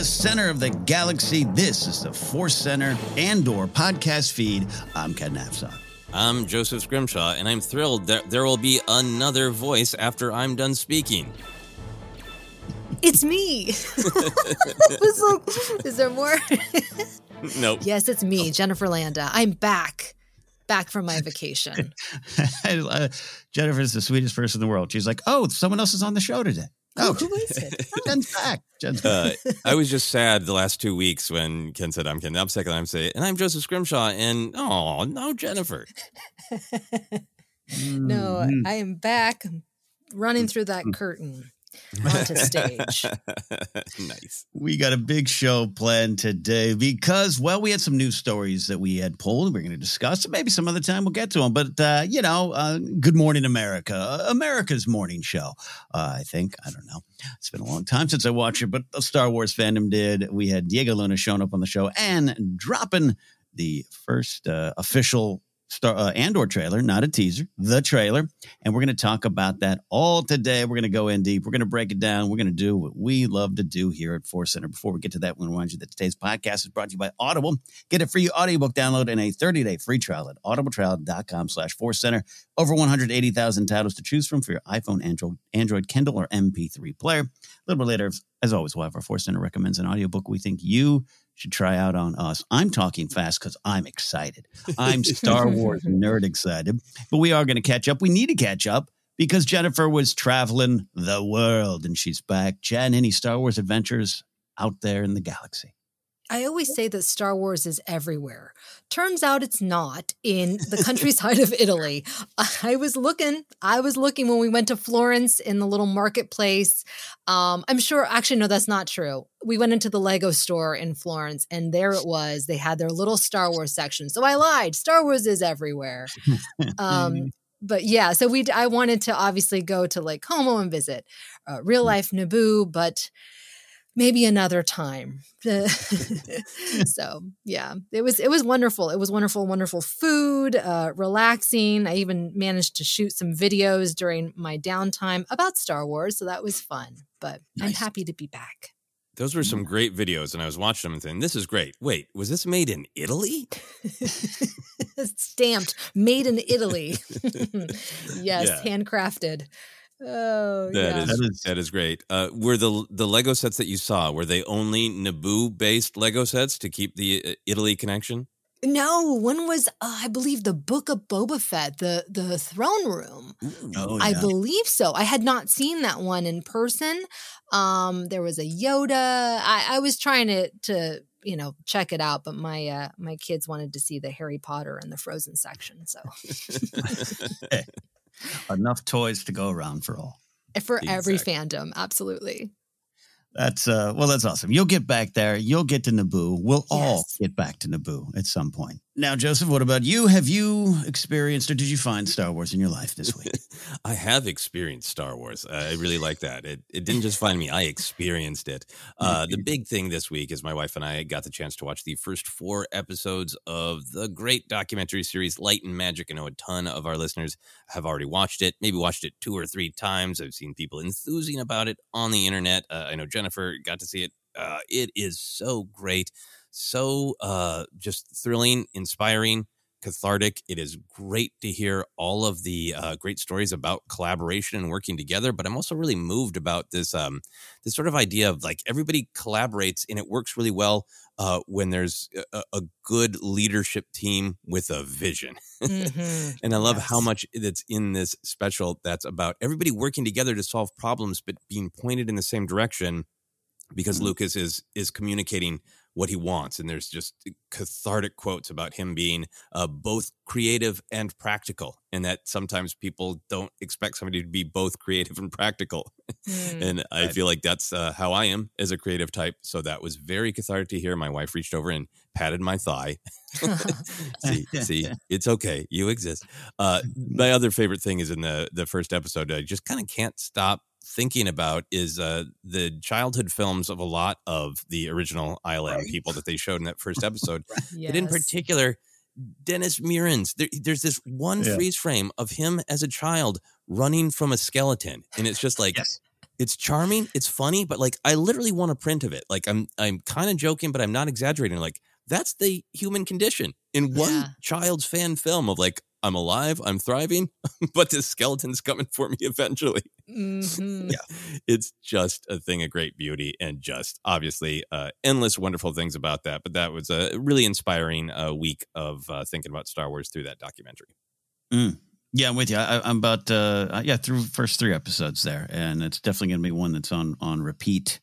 The center of the galaxy, this is the Force Center Andor podcast feed. I'm Ken Napzok. I'm Joseph Scrimshaw, and I'm thrilled that there will be another voice after I'm done speaking. It's me. like, is there more? Nope. yes, it's me, Jennifer Landa. I'm back. Back from my vacation. uh, Jennifer's the sweetest person in the world. She's like, oh, someone else is on the show today. Oh, who is it? Jen's back. Jen's Uh. I was just sad the last two weeks when Ken said I'm Ken Napzok and I'm saying, and I'm Joseph Scrimshaw, and oh no, Jennifer. no, Mhm. I am back. Running through that curtain onto stage. nice. We got a big show planned today because, well, we had some news stories that we had pulled. We're going to discuss. Maybe some other time we'll get to them. But, uh, you know, uh, Good Morning America, uh, America's morning show, uh, I think. I don't know. It's been a long time since I watched it, but the Star Wars fandom did. We had Diego Luna showing up on the show and dropping the first uh, official Star uh, Andor trailer, not a teaser, the trailer. And we're going to talk about that all today. We're going to go in deep. We're going to break it down. We're going to do what we love to do here at Force Center. Before we get to that, we remind you that today's podcast is brought to you by Audible. Get a free audiobook download and a 30-day free trial at audibletrial.com slash Force Center. Over 180,000 titles to choose from for your iPhone, Android, Android, Kindle, or MP3 player. A little bit later, as always, we'll have our Force Center recommends an audiobook we think you should try out on us. I'm talking fast because I'm excited. I'm Star Wars nerd excited, but we are going to catch up. We need to catch up because Jennifer was traveling the world and she's back. Jen, any Star Wars adventures out there in the galaxy? I always say that Star Wars is everywhere. Turns out it's not in the countryside of Italy. I was looking, I was looking when we went to Florence in the little marketplace. Um, I'm sure, actually, no, that's not true. We went into the Lego store in Florence and there it was. They had their little Star Wars section. So I lied. Star Wars is everywhere. Um, but yeah, so we, I wanted to obviously go to Lake Como and visit uh, real life Naboo, but maybe another time. so yeah, it was it was wonderful. It was wonderful, wonderful food, uh, relaxing. I even managed to shoot some videos during my downtime about Star Wars, so that was fun. But nice. I'm happy to be back. Those were some great videos, and I was watching them and thinking, "This is great." Wait, was this made in Italy? Stamped, made in Italy. yes, yeah. handcrafted. Oh, that yeah. is, that is that is great. Uh, were the the Lego sets that you saw were they only Naboo based Lego sets to keep the uh, Italy connection? No, one was uh, I believe the Book of Boba Fett, the the throne room. Oh, I yeah. believe so. I had not seen that one in person. Um, there was a Yoda. I, I was trying to to you know check it out, but my uh, my kids wanted to see the Harry Potter and the Frozen section. So Hey, enough toys to go around for all. for every fandom, absolutely. That's uh well that's awesome. You'll get back there. You'll get to Naboo. We'll all get back to Naboo at some point. Now, Joseph, what about you? Have you experienced or did you find Star Wars in your life this week? I have experienced Star Wars. I really like that. It it didn't just find me; I experienced it. Uh, the big thing this week is my wife and I got the chance to watch the first four episodes of the great documentary series Light and Magic. I know a ton of our listeners have already watched it, maybe watched it two or three times. I've seen people enthusing about it on the internet. Uh, I know Jennifer got to see it. Uh, it is so great, so uh, just thrilling, inspiring cathartic. It is great to hear all of the uh, great stories about collaboration and working together. But I'm also really moved about this um, this sort of idea of like everybody collaborates and it works really well uh, when there's a, a good leadership team with a vision. Mhm. and I love how much that's in this special. That's about everybody working together to solve problems, but being pointed in the same direction because Lucas is is communicating what he wants, and there's just cathartic quotes about him being uh, both creative and practical, and that sometimes people don't expect somebody to be both creative and practical. Mm. and I feel like that's uh, how I am as a creative type. So that was very cathartic to hear. My wife reached over and patted my thigh. see, see, it's okay. You exist. Uh, my other favorite thing is in the the first episode. I just kind of can't stop thinking about is uh, the childhood films of a lot of the original ILM people that they showed in that first episode. But in particular, Dennis Muren's. There, there's this one Yeah. freeze frame of him as a child running from a skeleton, and it's just like it's charming, it's funny, but like I literally want a print of it. Like I'm I'm kind of joking, but I'm not exaggerating. Like that's the human condition in one Yeah. child's fan film of like I'm alive, I'm thriving, but the skeleton's coming for me eventually. Mhm. It's just a thing of great beauty and just obviously uh, endless wonderful things about that. But that was a really inspiring uh, week of uh, thinking about Star Wars through that documentary. Mm. Yeah, I'm with you. I, I'm about uh, yeah through first three episodes there, and it's definitely going to be one that's on on repeat.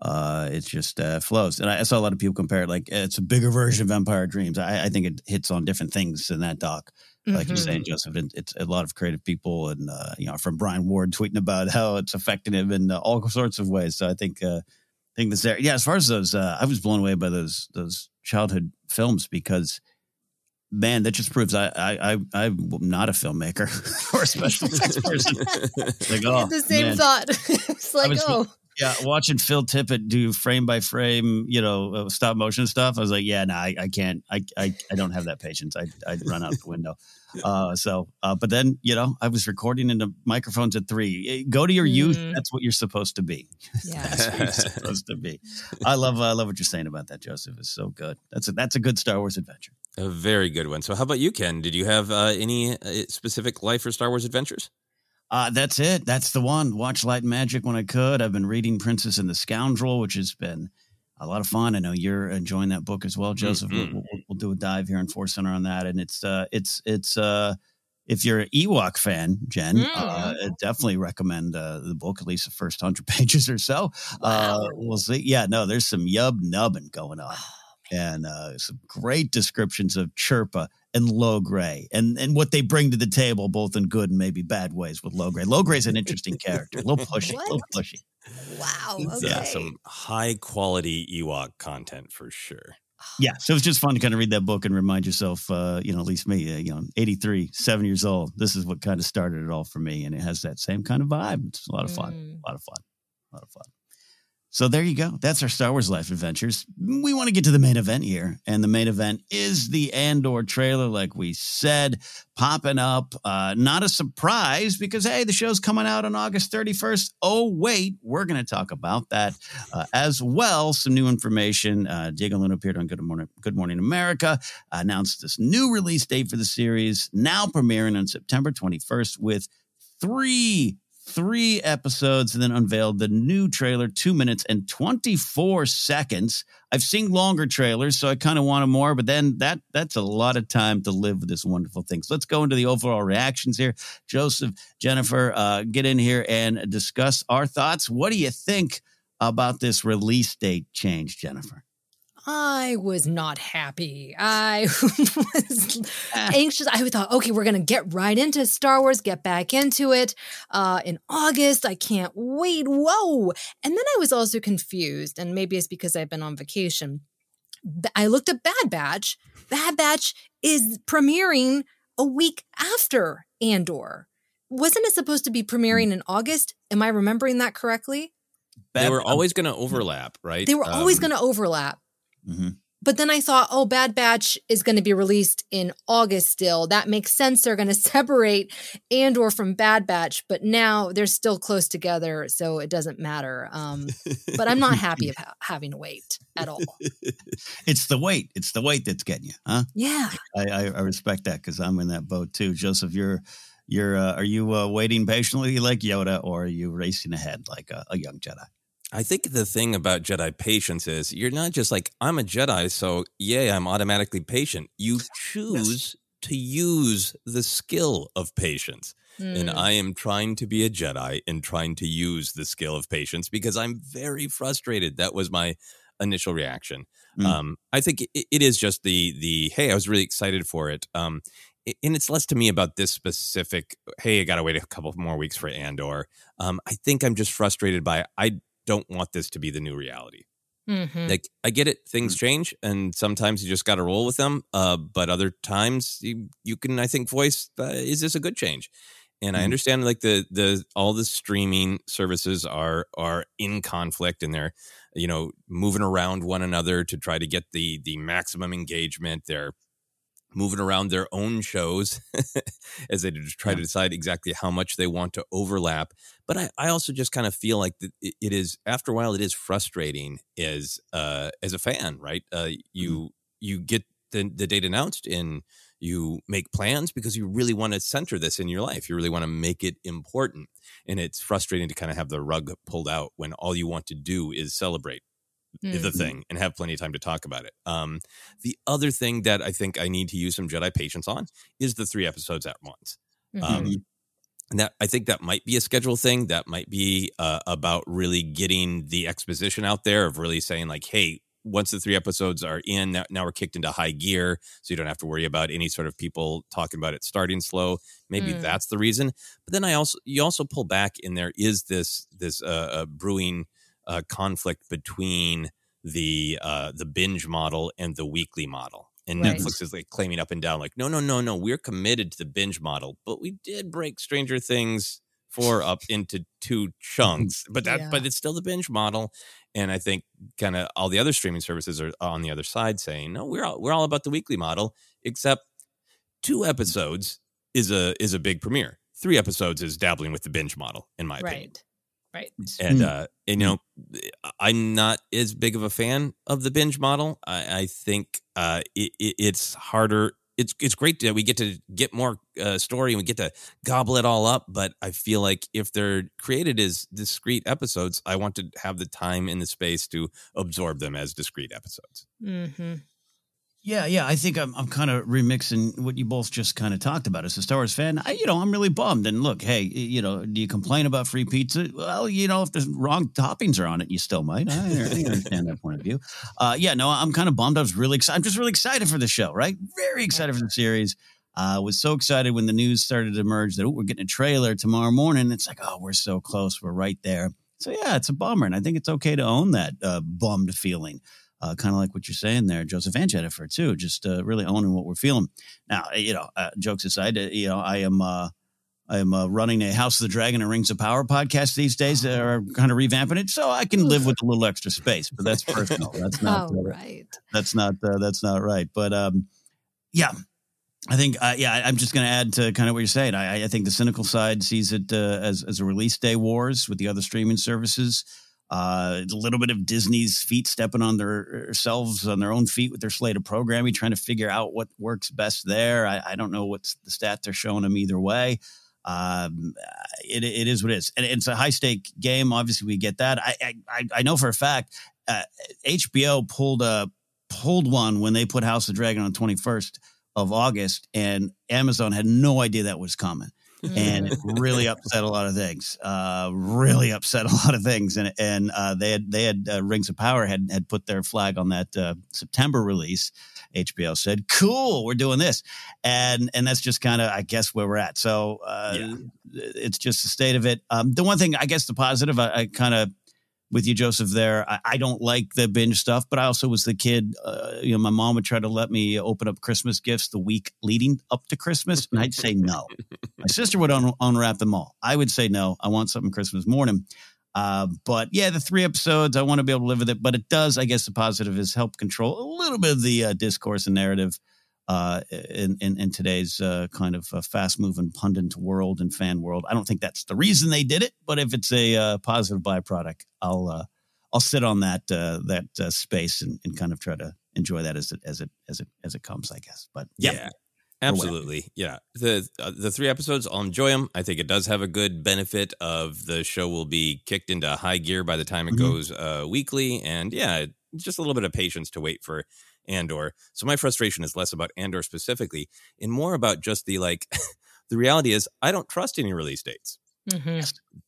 Uh, it just uh, flows, and I, I saw a lot of people compare it like it's a bigger version of Empire Dreams. I, I think it hits on different things in that doc, like you're Mhm. saying, Joseph. It, it's a lot of creative people, and uh, you know, from Brian Ward tweeting about how it's affecting him in uh, all sorts of ways. So I think uh, I think that's there. Yeah, as far as those, uh, I was blown away by those those childhood films because man, that just proves I I, I I'm not a filmmaker or a special effects person. like, oh, the same man. thought. it's like, was- oh, Yeah, watching Phil Tippett do frame by frame, you know, uh, stop motion stuff. I was like, yeah, no, I, I can't. I, I I don't have that patience. I I'd run out the window. Uh, so, uh, but then you know, I was recording into microphones at three. Eh, Go to your youth. Mm. That's what you're supposed to be. yeah. That's what you're supposed to be. I love I love what you're saying about that, Joseph. It's so good. That's a that's a good Star Wars adventure. A very good one. So, how about you, Ken? Did you have uh, any uh, specific life or Star Wars adventures? Uh, that's it. That's the one. Watch Light and Magic when I could. I've been reading Princess and the Scoundrel, which has been a lot of fun. I know you're enjoying that book as well, Joseph. Mhm. We'll, we'll, we'll do a dive here in Force Center on that, and it's uh, it's it's uh, if you're an Ewok fan, Jen, Mm. uh, I definitely recommend uh, the book, at least the first hundred pages or so. Wow. Uh, we'll see. Yeah, no, there's some yub nubbing going on. Oh, and uh, some great descriptions of Chirpa and Logray and, and what they bring to the table, both in good and maybe bad ways with Logray. Logray's an interesting character, a little pushy, a little pushy. Wow. Okay. uh, some high quality Ewok content for sure. Yeah, so it's just fun to kind of read that book and remind yourself, uh, you know, at least me, uh, you know, 83, seven years old. This is what kind of started it all for me. And it has that same kind of vibe. It's a lot of fun, Mm. a lot of fun, a lot of fun. So there you go. That's our Star Wars Life Adventures. We want to get to the main event here. And the main event is the Andor trailer, like we said, popping up. Uh, not a surprise because, hey, the show's coming out on August 31st. Oh, wait, we're going to talk about that uh, as well. Some new information. Uh, Diego Luna appeared on Good Morning, Good Morning America, announced this new release date for the series, now premiering on September 21st with three three episodes and then unveiled the new trailer two minutes and 24 seconds. I've seen longer trailers so i kind of wanted more but then that that's a lot of time to live with this wonderful thing. So let's go into the overall reactions here. Joseph jennifer uh, get in here and discuss our thoughts. What do you think about this release date change jennifer I was not happy. I was anxious. I thought, okay, we're going to get right into Star Wars, get back into it uh, in August. I can't wait. Whoa. And then I was also confused, and maybe it's because I've been on vacation. I looked at Bad Batch. Bad Batch is premiering a week after Andor. Wasn't it supposed to be premiering in August? Am I remembering that correctly? they were always going to overlap, right? They were always Um, going to overlap. Mhm. But then I thought, oh, Bad Batch is going to be released in August still. That makes sense. They're going to separate Andor from Bad Batch, but now they're still close together, so it doesn't matter. Um, but I'm not happy about having to wait at all. it's the wait. it's the wait that's getting you huh Yeah. I, I, I respect that because I'm in that boat too. Joseph, you're you're uh, are you uh, waiting patiently like Yoda, or are you racing ahead like a, a young Jedi? I think the thing about Jedi patience is you're not just like, I'm a Jedi, so yay, I'm automatically patient. You choose to use the skill of patience. And Mm. I am trying to be a Jedi and trying to use the skill of patience because I'm very frustrated. That was my initial reaction. Mm. Um, I think it, it is just the the hey, I was really excited for it. Um, and it's less to me about this specific. Hey, I got to wait a couple more weeks for Andor. Um, I think I'm just frustrated by I don't want this to be the new reality. Mhm. Like I get it, things change, and sometimes you just got to roll with them. Uh, but other times you you can, I think, voice uh, is this a good change? And I Mhm. understand like the the all the streaming services are are in conflict and they're you know moving around one another to try to get the the maximum engagement. They're moving around their own shows as they just try to decide exactly how much they want to overlap. But I, I also just kind of feel like it it is after a while it is frustrating as uh, as a fan, right? Uh, you you get the the date announced and you make plans because you really want to center this in your life. You really want to make it important, and it's frustrating to kind of have the rug pulled out when all you want to do is celebrate the Mhm. thing and have plenty of time to talk about it. Um, the other thing that I think I need to use some Jedi patience on is the three episodes at once. Um, Mhm. and that I think that might be a schedule thing. That might be uh, about really getting the exposition out there of really saying like, hey, once the three episodes are in, now, now we're kicked into high gear, so you don't have to worry about any sort of people talking about it starting slow. Maybe Mm. that's the reason. But then I also you also pull back, and there is this this uh, uh, brewing uh, conflict between the uh, the binge model and the weekly model. And Right. Netflix is like claiming up and down, like, no, no, no, no, we're committed to the binge model, but we did break Stranger Things four up into two chunks, but that, Yeah. but it's still the binge model. And I think kind of all the other streaming services are on the other side saying, no, we're all, we're all about the weekly model, except two episodes is a is a big premiere. Three episodes is dabbling with the binge model, in my opinion. Right. Right. And Mm. uh, and you know, I'm not as big of a fan of the binge model. I, I think uh, it, it, it's harder. It's it's great that we get to get more uh, story and we get to gobble it all up. But I feel like if they're created as discrete episodes, I want to have the time and the space to absorb them as discrete episodes. hmm Yeah, yeah. I think I'm, I'm kind of remixing what you both just kind of talked about. As a Star Wars fan, I, you know, I'm really bummed. And look, hey, you know, do you complain about free pizza? Well, you know, if the wrong toppings are on it, you still might. I, understand that point of view. Uh, yeah, no, I'm kind of bummed. I was really excited. I'm just really excited for the show, right? Very excited for the series. I uh, was so excited when the news started to emerge that we're getting a trailer tomorrow morning. It's like, oh, we're so close. We're right there. So yeah, it's a bummer, and I think it's okay to own that uh, bummed feeling uh, kind of like what you're saying there, Joseph and Jennifer too, just uh, really owning what we're feeling. Now, eh, you know, uh, jokes aside, uh, you know, I am uh, I am uh, running a House of the Dragon and Rings of Power podcast these days, Are kind of revamping it, so I can live with a little extra space. But that's personal. That's not oh, right. That's not that's not right. But um, yeah. I think, yeah, I'm just going to add to kind of what you're saying. I, I think the cynical side sees it as as a release day wars with the other streaming services uh, a little bit of Disney's feet stepping on their themselves on their own feet with their slate of programming, trying to figure out what works best there. I, I don't know what the stats are showing them either way. Um, it, it is what it is, and it's a high stake game. Obviously, we get that. I I, I know for a fact uh, HBO pulled a pulled one when they put House of Dragon on twenty first of August, and Amazon had no idea that was coming and it really upset a lot of things. Uh, really upset a lot of things, and and uh, they had they had uh, Rings of Power had had put their flag on that uh, September release. HBO said, "Cool, we're doing this," and and that's just kind of I guess where we're at. So uh, yeah. it's just the state of it. Um, the one thing I guess the positive I, I kind of with you, Joseph. There, I, I, don't like the binge stuff, but I also was the kid. Uh, you know, my mom would try to let me open up Christmas gifts the week leading up to Christmas, and I'd say no. my sister would un- unwrap them all. I would say no. I want something Christmas morning. Uh, but yeah, the three episodes, I want to be able to live with it. But it does, I guess, the positive is help control a little bit of the uh, discourse and narrative uh, in, in, in today's uh, kind of uh, fast moving pundit world and fan world. I don't think that's the reason they did it, but if it's a uh, positive byproduct, I'll uh, I'll sit on that uh, that space and, and kind of try to enjoy that as it as it as it as it comes, I guess. But yeah. yeah. Absolutely, yeah. the The three episodes, I'll enjoy them. I think it does have a good benefit of the show will be kicked into high gear by the time it mm-hmm. goes weekly, and yeah, just a little bit of patience to wait for Andor. So my frustration is less about Andor specifically and more about just the like, the reality is I don't trust any release dates. Mm-hmm.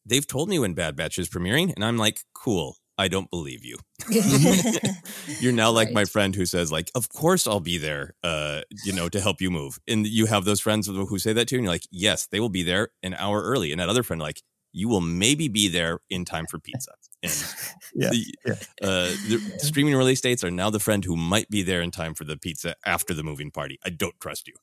They've told me when Bad Batch is premiering, and I'm like, cool. I don't believe you. You're now like right. my friend who says, like, of course I'll be there, uh, you know, to help you move. And you have those friends who say that too, and you're like, yes, they will be there an hour early. And that other friend, like, you will maybe be there in time for pizza. And yeah, the, yeah. Uh, the streaming release dates are now the friend who might be there in time for the pizza after the moving party. I don't trust you.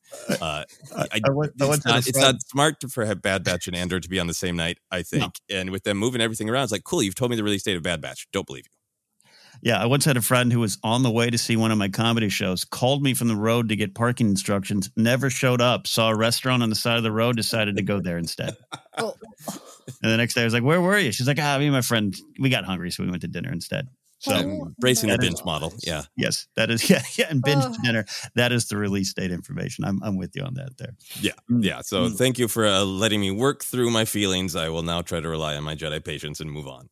Uh, I, I, I went, it's, not, it's, not, smart for Bad Batch and Andor to be on the same night, I think. No. And with them moving everything around, it's like, cool, you've told me the release date of Bad Batch. Don't believe you. Yeah, I once had a friend who was on the way to see one of my comedy shows, called me from the road to get parking instructions, never showed up, saw a restaurant on the side of the road, decided to go there instead. oh. And the next day I was like, Where were you? She's like, Ah, me and my friend, we got hungry, so we went to dinner instead. So oh, bracing the binge is, model. Yeah. Yes. That is yeah, yeah. And binge oh. dinner. That is the release date information. I'm I'm with you on that there. Yeah. Yeah. So mm. thank you for uh, letting me work through my feelings. I will now try to rely on my Jedi patience and move on.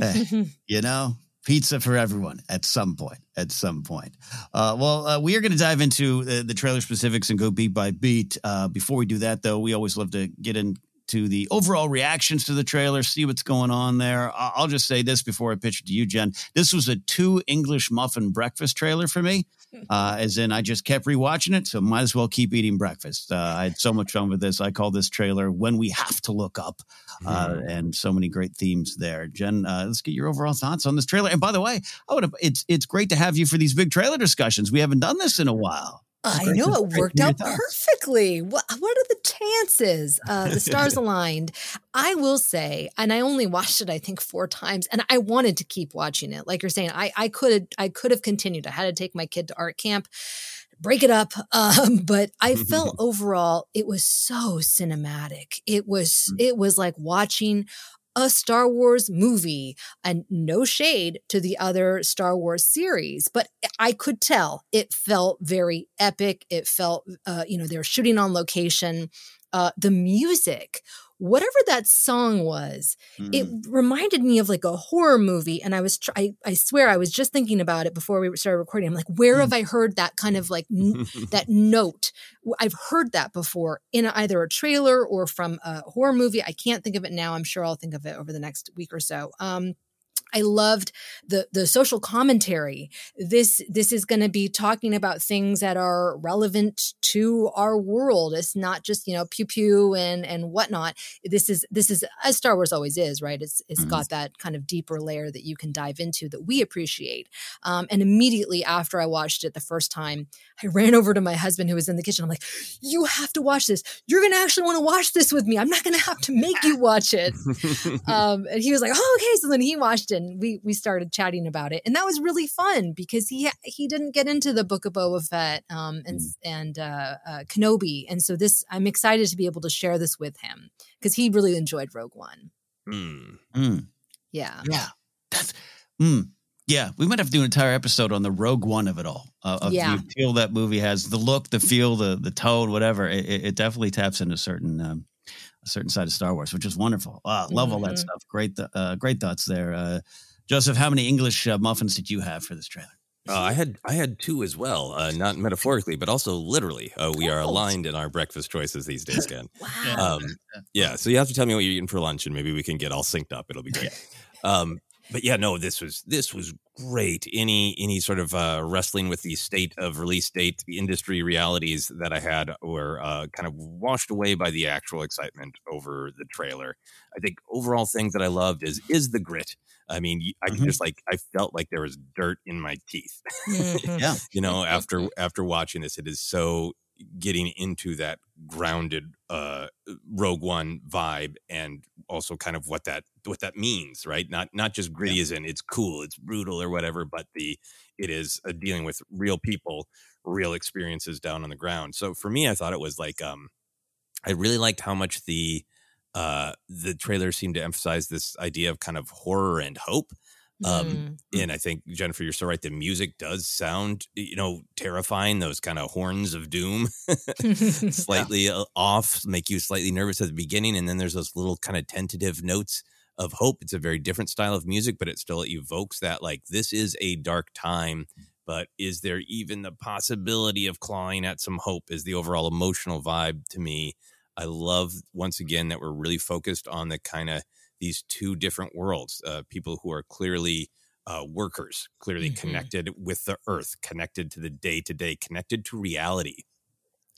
Eh, you know, pizza for everyone at some point. At some point. Uh, well, uh, we are going to dive into the, the, trailer specifics and go beat by beat. Uh, before we do that, though, we always love to get in to the overall reactions to the trailer, see what's going on there. I'll just say this before I pitch it to you, Jen. This was a two English muffin breakfast trailer for me, uh, as in I just kept rewatching it, so might as well keep eating breakfast. Uh, I had so much fun with this. I call this trailer "When We Have to Look Up," uh, mm. and so many great themes there. Jen, uh, let's get your overall thoughts on this trailer. And by the way, I would have, it's it's great to have you for these big trailer discussions. We haven't done this in a while. I know it worked out perfectly. What, what are the chances? Uh, the stars aligned. I will say, and I only watched it, I think, four times, and I wanted to keep watching it. Like you're saying, I, I could I could have continued. I had to take my kid to art camp, break it up, um, but I felt overall it was so cinematic. It was mm. it was like watching a Star Wars movie and no shade to the other Star Wars series, but I could tell it felt very epic. It felt, uh, you know, they were shooting on location. Uh, the music whatever that song was, Mm. it reminded me of like a horror movie. And I was, tr- I, I swear, I was just thinking about it before we started recording. I'm like, where have I heard that kind of like n- that note? I've heard that before in either a trailer or from a horror movie. I can't think of it now. I'm sure I'll think of it over the next week or so. Um, I loved the the social commentary. This this is going to be talking about things that are relevant to our world. It's not just you know pew pew and and whatnot. This is this is as Star Wars always is, right? It's it's Mhm. got that kind of deeper layer that you can dive into that we appreciate. Um, and immediately after I watched it the first time, I ran over to my husband who was in the kitchen. I'm like, "You have to watch this. You're going to actually want to watch this with me. I'm not going to have to make you watch it." um, and he was like, "Oh, okay." So then he watched it, and we we started chatting about it, and that was really fun because he he didn't get into the Book of Boba Fett um, and and uh, uh, Kenobi, and so this I'm excited to be able to share this with him because he really enjoyed Rogue One. Hmm. Mm. Yeah, Yeah. That's mm. yeah. We might have to do an entire episode on the Rogue One of it all. Uh, of Yeah. the appeal that movie has, the look, the feel, the the tone, whatever. It, it it definitely taps into certain um, a certain side of Star Wars, which is wonderful. Wow, love all that Mhm. stuff. Great, th- uh, great thoughts there, uh, Joseph. How many English uh, muffins did you have for this trailer? Uh, I had I had two as well, uh, not metaphorically, but also literally. Uh, we are aligned in our breakfast choices these days, Ken. wow. Um, yeah, so you have to tell me what you're eating for lunch, and maybe we can get all synced up. It'll be great. Um, but yeah, no, this was this was great. Any any sort of uh, wrestling with the state of release date, the industry realities that I had were uh, kind of washed away by the actual excitement over the trailer. I think overall thing that I loved is is the grit. I mean, I Mhm. just like I felt like there was dirt in my teeth. Mhm. Yeah. you know after after watching this it is so getting into that grounded uh rogue one vibe and also kind of what that what that means right? Not not just gritty as in it's cool it's brutal or whatever but the it is uh, dealing with real people real experiences down on the ground. So for me i thought it was like um i really liked how much the uh the trailer seemed to emphasize this idea of kind of horror and hope um Mm. and i think jennifer you're so right the music does sound you know terrifying those kind of horns of doom slightly uh, off make you slightly nervous at the beginning and then there's those little kind of tentative notes of hope. It's a very different style of music but it still evokes that like this is a dark time but is there even the possibility of clawing at some hope is the overall emotional vibe to me. I love once again that we're really focused on the kind of these two different worlds uh, people who are clearly uh, workers clearly Mhm. connected with the earth connected to the day to day connected to reality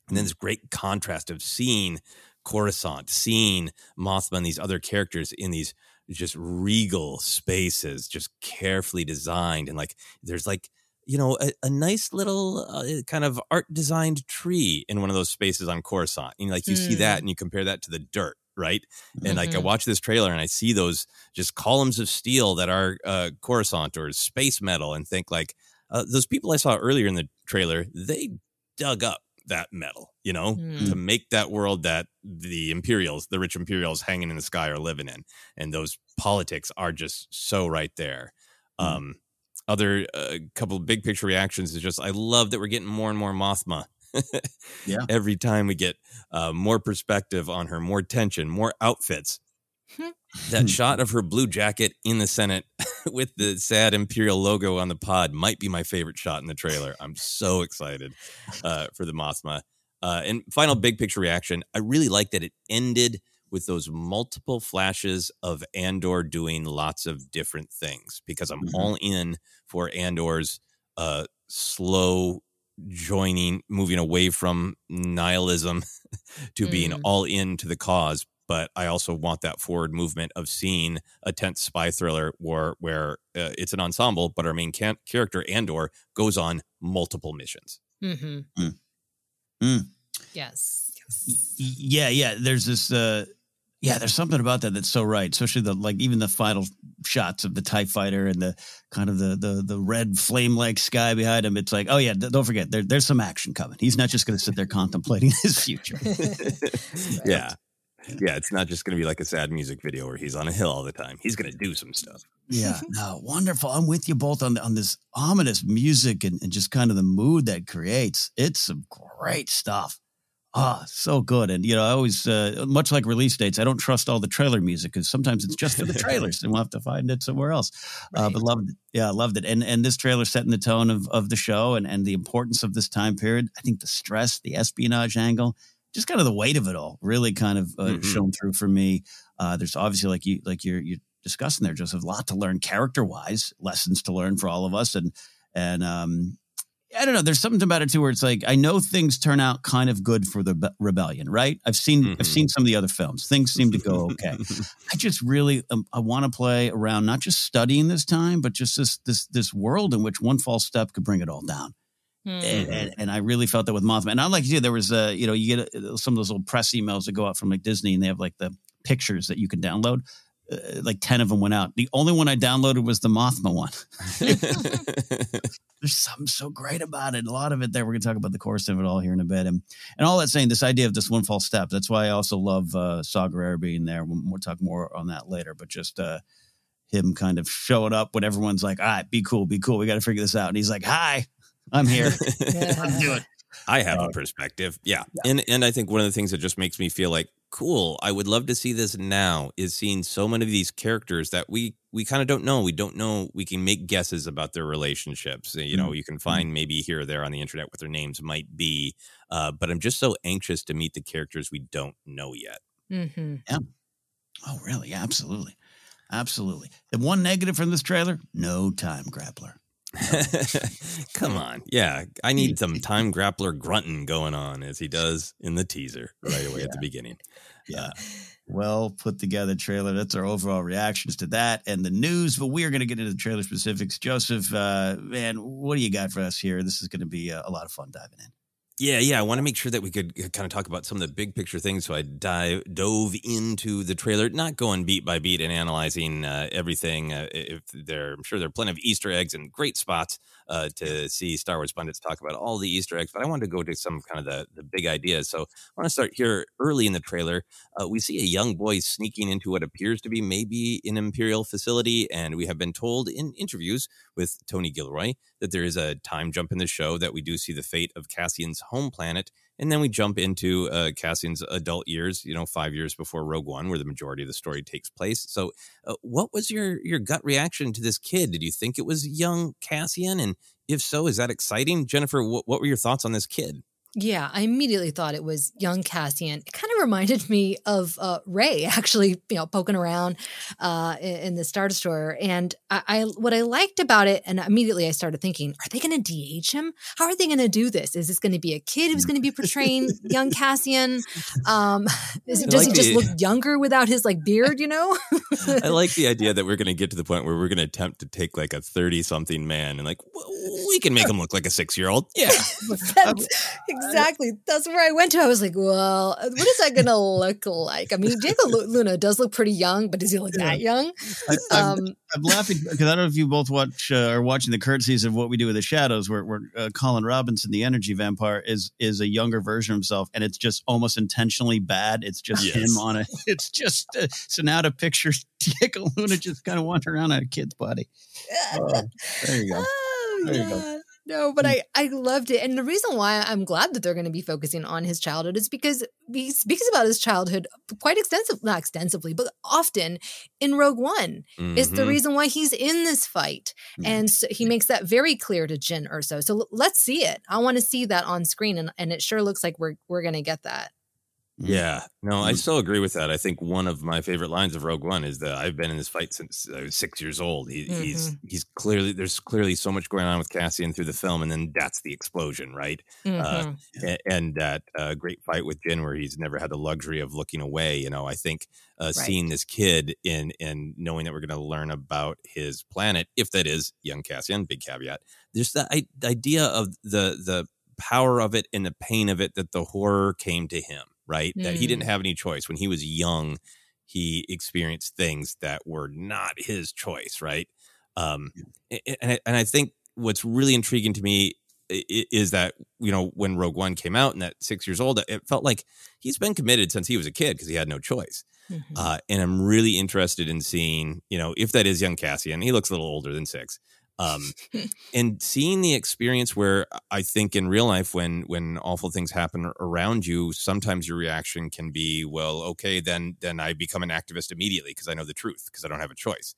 and then this great contrast of seeing Coruscant, seeing Mothma and these other characters in these just regal spaces, just carefully designed. And like, there's like, you know, a, a nice little uh, kind of art designed tree in one of those spaces on Coruscant. And like, you see that and you compare that to the dirt, right? And like, I Mhm. watch this trailer and I see those just columns of steel that are uh, Coruscant or space metal and think like, uh, those people I saw earlier in the trailer, they dug up that metal, you know, Mm. to make that world that the Imperials, the rich Imperials hanging in the sky are living in. And those politics are just so right there. Mm. Um, other uh, couple of big picture reactions is just I love that we're getting more and more Mothma. Yeah. Every time we get uh, more perspective on her, more tension, more outfits. Hmm. that shot of her blue jacket in the Senate with the sad Imperial logo on the pod might be my favorite shot in the trailer. I'm so excited uh, for the Mothma. Uh, and final big picture reaction I really like that it ended with those multiple flashes of Andor doing lots of different things because I'm Mhm. all in for Andor's uh, slow joining, moving away from nihilism to being all in to the cause. But I also want that forward movement of seeing a tense spy thriller where, where uh, it's an ensemble, but our main can- character, Andor, goes on multiple missions. Mhm. Mm. Mm. Yes. Y- y- yeah yeah there's this uh yeah there's something about that that's so right especially the like even the final shots of the tie fighter and the kind of the the the red flame like sky behind him it's like oh yeah th- don't forget there, there's some action coming. He's not just going to sit there contemplating his future. Yeah. Yeah, it's not just going to be like a sad music video where he's on a hill all the time. He's going to do some stuff. yeah. No wonderful. I'm with you both on on this ominous music and, and just kind of the mood that creates. It's some great stuff Ah, so good. And, you know, I always, uh, much like release dates, I don't trust all the trailer music because sometimes it's just for the trailers and we'll have to find it somewhere else. Uh, but loved it. Yeah, loved it. And and this trailer setting the tone of, of the show and, and the importance of this time period. I think the stress, the espionage angle, just kind of the weight of it all really kind of uh, Mhm. shown through for me. Uh, there's obviously, like you, like you're, you're discussing there, Joseph, a lot to learn character wise, lessons to learn for all of us. And, and, um, I don't know. There's something about it too, where it's like I know things turn out kind of good for the be- rebellion, right? I've seen Mhm. I've seen some of the other films. Things seem to go okay. I just really um, I want to play around, not just studying this time, but just this this this world in which one false step could bring it all down. Hmm. And, and, and I really felt that with Mothma. And I like you, do. there was uh, you know, you get uh, some of those little press emails that go out from like Disney, and they have like the pictures that you can download. Uh, like ten of them went out. The only one I downloaded was the Mothma one. there's something so great about it. A lot of it there. We're going to talk about the course of it all here in a bit. And, and all that saying, this idea of this one false step. That's why I also love uh, Saw Gerrera being there. We'll, we'll talk more on that later. But just uh, him kind of showing up when everyone's like, all right, be cool, be cool. We got to figure this out. And he's like, hi, I'm here. Let's do it. I have Uh, a perspective. Yeah. And and I think one of the things that just makes me feel like cool, I would love to see this now is seeing so many of these characters that we we kind of don't know. We don't know. We can make guesses about their relationships. You know, you can find maybe here or there on the internet what their names might be. Uh, but I'm just so anxious to meet the characters we don't know yet. hmm Oh, really? Yeah, absolutely. Absolutely. The one negative from this trailer no time grappler. Come on. Yeah. I need some time grappler grunting going on as he does in the teaser right away at the beginning. Yeah. Well put together trailer. That's our overall reactions to that and the news. But we are going to get into the trailer specifics. Joseph, uh, man, what do you got for us here? This is going to be a, a lot of fun diving in. Yeah, yeah. I want to make sure that we could kind of talk about some of the big picture things. So I dive, dove into the trailer, not going beat by beat and analyzing uh, everything. Uh, if there, I'm sure there are plenty of Easter eggs and great spots uh, to see Star Wars pundits talk about all the Easter eggs. But I wanted to go to some kind of the, the big ideas. So I want to start here early in the trailer. Uh, we see a young boy sneaking into what appears to be maybe an Imperial facility, and we have been told in interviews with Tony Gilroy that there is a time jump in the show that we do see the fate of Cassian's home planet. And then we jump into uh, Cassian's adult years, you know, five years before Rogue One, where the majority of the story takes place. So, uh, what was your your gut reaction to this kid? Did you think it was young Cassian? And if so, is that exciting? Jennifer, what, what were your thoughts on this kid? Yeah, I immediately thought it was young Cassian. It kind of reminded me of uh, Rey, actually, you know, poking around uh, in, in the Star Destroyer. And I, I, what I liked about it, and immediately I started thinking, are they going to de-age him? How are they going to do this? Is this going to be a kid who's going to be portraying young Cassian? Um, is does like he just the- look younger without his like beard? You know? I like the idea that we're going to get to the point where we're going to attempt to take like a 30 something man and like, we can make him look like a six year old. Yeah. That's exactly. That's where I went to. I was like, well, what is that going to look like? I mean, Diego Luna does look pretty young, but does he look that young? I, I'm, Um, I'm laughing because I don't know if you both watch uh, are watching the courtesies of what we do with the shadows, where, where uh, Colin Robinson, the energy vampire, is is a younger version of himself, and it's just almost intentionally bad. It's just Yes. him on a. It's just uh, so now to picture Diego Luna just kind of wandering around in a kid's body. Oh, there you go. Oh, There you go. No, but I, I loved it. And the reason why I'm glad that they're going to be focusing on his childhood is because he speaks about his childhood quite extensive, not extensively, but often in Rogue One. It's the Mhm. reason why he's in this fight. Mhm. And so he makes that very clear to Jyn Erso. So let's see it. I want to see that on screen. And, and it sure looks like we're, we're going to get that. Yeah, no, I still agree with that. I think one of my favorite lines of Rogue One is that I've been in this fight since I was six years old. He, He's he's clearly there's clearly so much going on with Cassian through the film, and then that's the explosion, right? Uh, Mhm. a- and that uh, great fight with Jyn, where he's never had the luxury of looking away. You know, I think uh, seeing this kid in and knowing that we're going to learn about his planet, if that is young Cassian, big caveat. There's the I- the idea of the the power of it and the pain of it that the horror came to him, right? That he didn't Mm. have any choice when he was young. He experienced things that were not his choice, right? Um, a- a- and I, and I think what's really intriguing to me i- i- is that you know when Rogue One came out and that six years old, it felt like he's been committed since he was a kid because he had no choice. Mhm. Uh, and I'm really interested in seeing, you know, if that is young Cassian, he looks a little older than six. Um, and seeing the experience where I think in real life, when when awful things happen around you, sometimes your reaction can be, well, okay, then then I become an activist immediately because I know the truth because I don't have a choice.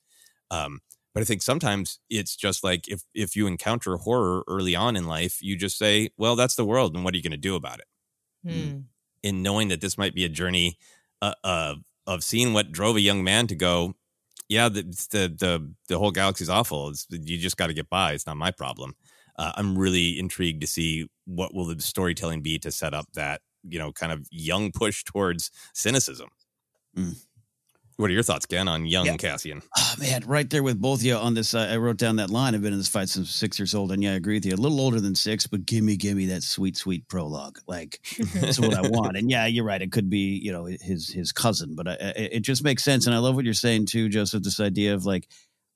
Um, but I think sometimes it's just like if if you encounter horror early on in life, you just say, well, that's the world, and what are you going to do about it? Hmm. In knowing that this might be a journey uh, uh, of seeing what drove a young man to go, yeah, the the the, the whole galaxy's awful. It's, you just got to get by. It's not my problem. Uh, I'm really intrigued to see what will the storytelling be to set up that you know kind of young push towards cynicism. Mm. What are your thoughts, Ken, on young Yeah. Cassian? Oh, man, right there with both of you on this. Uh, I wrote down that line. I've been in this fight since six years old, and yeah, I agree with you. A little older than six, but gimme, gimme that sweet, sweet prologue. Like that's what I want. And yeah, you're right. It could be, you know, his his cousin, but I, I, it just makes sense. And I love what you're saying too, Joseph. This idea of like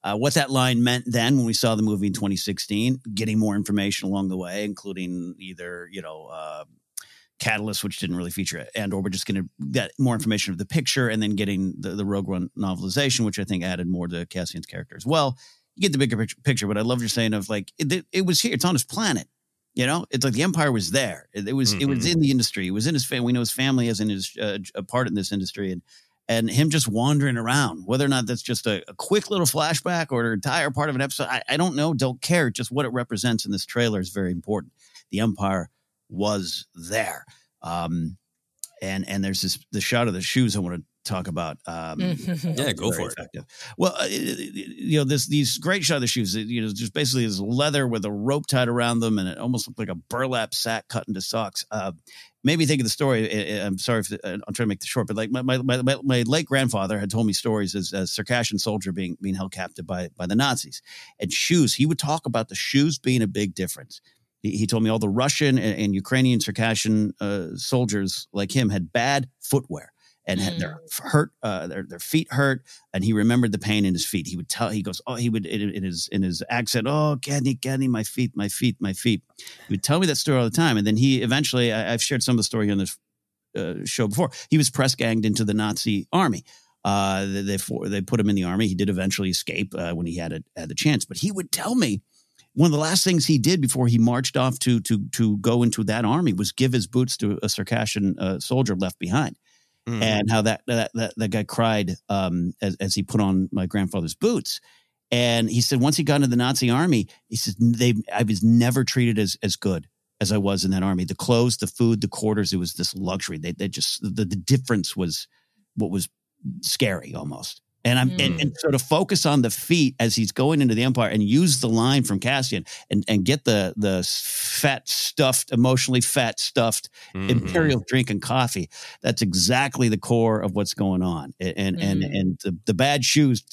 uh, what that line meant then when we saw the movie in 2016, getting more information along the way, including either you know. Uh, Catalyst, which didn't really feature it, and or we're just going to get more information of the picture, and then getting the, the Rogue One novelization, which I think added more to Cassian's character as well. You get the bigger picture, but I love your saying of like it, it was here, it's on his planet. You know, it's like the Empire was there. It, it was it was Mhm. in the industry. It was in his family. We know his family is in his uh, a part in this industry, and and him just wandering around. Whether or not that's just a, a quick little flashback or an entire part of an episode, I, I don't know. Don't care. Just what it represents in this trailer is very important. The Empire was there. Um, and and there's this the shot of the shoes I want to talk about. Um, Yeah, go very for it. effective. Well, uh, you know, this these great shot of the shoes. You know, just basically is leather with a rope tied around them, and it almost looked like a burlap sack cut into socks. Uh, made me think of the story. I- I- I'm sorry if uh, I'm trying to make this short, but like my my, my, my- my late grandfather had told me stories as a Circassian soldier being being held captive by by the Nazis, and shoes. He would talk about the shoes being a big difference. He, he told me all the Russian and, and Ukrainian Circassian uh, soldiers like him had bad footwear and had their hurt uh, their their feet hurt, and he remembered the pain in his feet. He would tell he goes oh he would in, in his in his accent oh Gadny Gadny my feet my feet my feet. He would tell me that story all the time, and then he eventually I, I've shared some of the story on this uh, show before. He was press ganged into the Nazi army. Uh, they they, for, they put him in the army. He did eventually escape uh, when he had a, had the chance, but he would tell me one of the last things he did before he marched off to to to go into that army was give his boots to a Circassian uh, soldier left behind Mm. and how that that that, that guy cried um, as, as he put on my grandfather's boots. And he said once he got into the Nazi army, he said they I was never treated as as good as I was in that army. The clothes, the food, the quarters, it was this luxury. They they just the, the difference was what was scary almost. And I'm and, and sort of focus on the feet as he's going into the empire and use the line from Cassian and, and get the the fat stuffed, emotionally fat stuffed Mhm. imperial drink and coffee. That's exactly the core of what's going on. And and and, Mm. and the, the bad shoes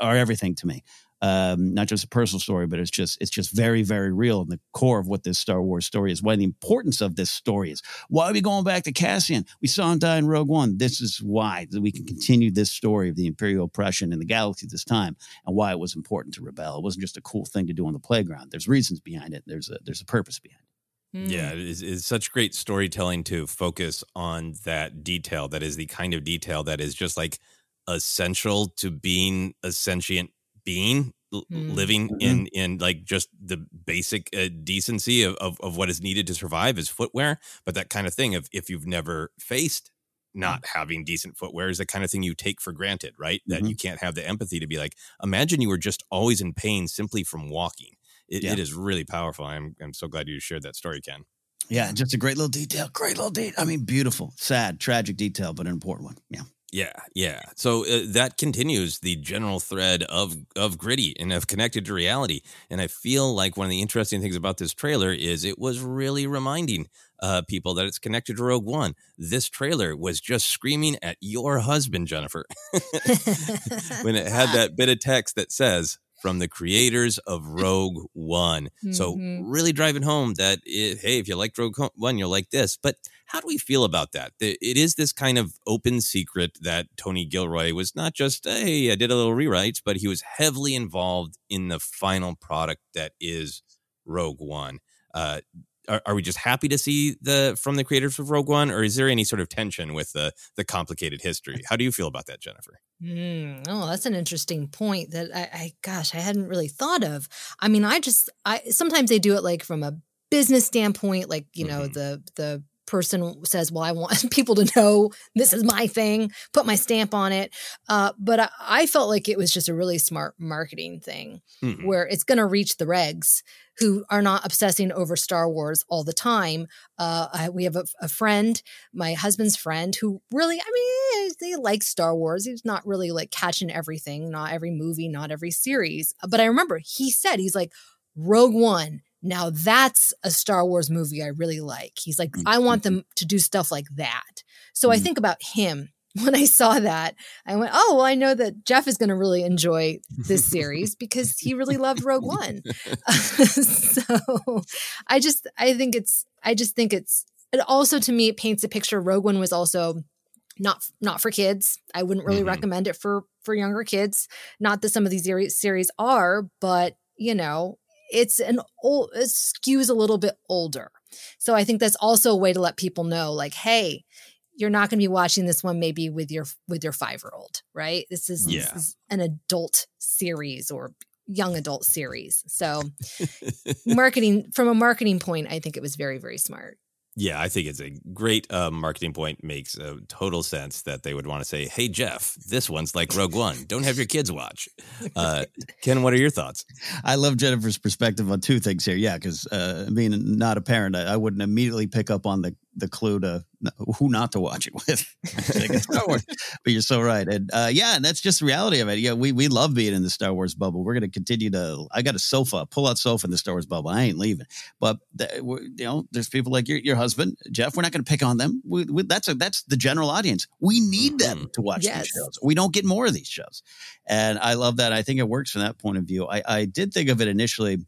are everything to me. Um, not just a personal story, but it's just it's just very very real and the core of what this Star Wars story is. Why the importance of this story is. Why are we going back to Cassian? We saw him die in Rogue One. This is why that we can continue this story of the Imperial oppression in the galaxy this time, and why it was important to rebel. It wasn't just a cool thing to do on the playground. There's reasons behind it. There's a there's a purpose behind it. Yeah, it is, it's such great storytelling to focus on that detail that is the kind of detail that is just like essential to being a sentient being l- Mm. living in in like just the basic uh, decency of, of of what is needed to survive is footwear but that kind of thing of if you've never faced not having decent footwear is the kind of thing you take for granted right that you can't have the empathy to be like imagine you were just always in pain simply from walking it, Yeah. it is really powerful i'm i'm so glad you shared that story ken Yeah, just a great little detail. Great little detail. I mean, beautiful, sad, tragic detail, but an important one. Yeah. Yeah, yeah. So uh, that continues the general thread of of gritty and of connected to reality. And I feel like one of the interesting things about this trailer is it was really reminding uh, people that it's connected to Rogue One. This trailer was just screaming at your husband, Jennifer, when it had that bit of text that says from the creators of Rogue One. So Mhm. really driving home that it, hey, if you like Rogue One, you'll like this. But how do we feel about that? It is this kind of open secret that Tony Gilroy was not just hey, I did a little rewrites, but he was heavily involved in the final product that is Rogue One. Uh, are, are we just happy to see the from the creators of Rogue One, or is there any sort of tension with the the complicated history? How do you feel about that, Jennifer? Mm, oh, that's an interesting point that I, I, gosh, I hadn't really thought of. I mean, I just, I sometimes they do it like from a business standpoint, like you know, mm-hmm. the the person says, Well, I want people to know this is my thing, put my stamp on it. Uh, but I, I, felt like it was just a really smart marketing thing mm-hmm. where it's going to reach the regs who are not obsessing over Star Wars all the time. Uh, I, we have a, a, friend, my husband's friend, who really, I mean, they like Star Wars. He's not really like catching everything, not every movie, not every series. But I remember he said, He's like, Rogue One now that's a Star Wars movie I really like. He's like, I want them to do stuff like that. So I mm-hmm. think about him. When I saw that, I went, oh, well, I know that Jeff is going to really enjoy this series because he really loved Rogue One. so I just, I think it's, I just think it's, it also to me, it paints a picture. Rogue One was also not not for kids. I wouldn't really mm-hmm. recommend it for for younger kids. Not that some of these series are, but you know, it's an old it skews a little bit older. So I think that's also a way to let people know like, hey, you're not going to be watching this one maybe with your with your 5-year-old, right? This is, yeah. this is an adult series or young adult series. So marketing from a marketing point, I think it was very very smart. Yeah, I think it's a great uh, marketing point. Makes total sense that they would want to say, "Hey, Jeff, this one's like Rogue One. Don't have your kids watch." Uh, Ken, what are your thoughts? I love Jennifer's perspective on two things here. Yeah, because uh, being not a parent, I, I, wouldn't immediately pick up on the the clue to who not to watch it with. but you're so right, and uh, yeah, and that's just the reality of it. Yeah, we we love being in the Star Wars bubble. We're going to continue to. I got a sofa, pull out sofa in the Star Wars bubble. I ain't leaving. But you know, there's people like your your husband, Jeff. We're not going to pick on them. We, we, that's a, that's the general audience. We need them mm-hmm. to watch yes. these shows. We don't get more of these shows, and I love that. I think it works from that point of view. I I did think of it initially,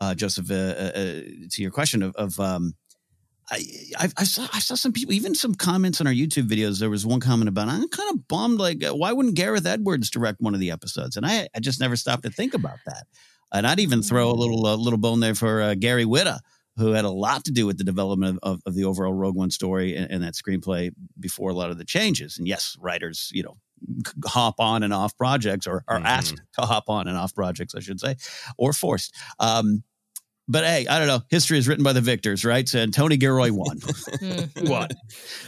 uh, Joseph, uh, uh, uh to your question of of um, I, I, I, saw I saw some people, even some comments on our YouTube videos. There was one comment about I'm kind of bummed. Like, uh, why wouldn't Gareth Edwards direct one of the episodes? And I, I just never stopped to think about that. And I'd even throw a little uh, little bone there for uh, Gary Whitta, who had a lot to do with the development of, of, of the overall Rogue One story and, and, that screenplay before a lot of the changes. And yes, writers, you know, hop on and off projects or are mm-hmm. asked to hop on and off projects, I should say, or forced. Um, but hey, I don't know. History is written by the victors, right? And Tony Gilroy won. Mm-hmm. won.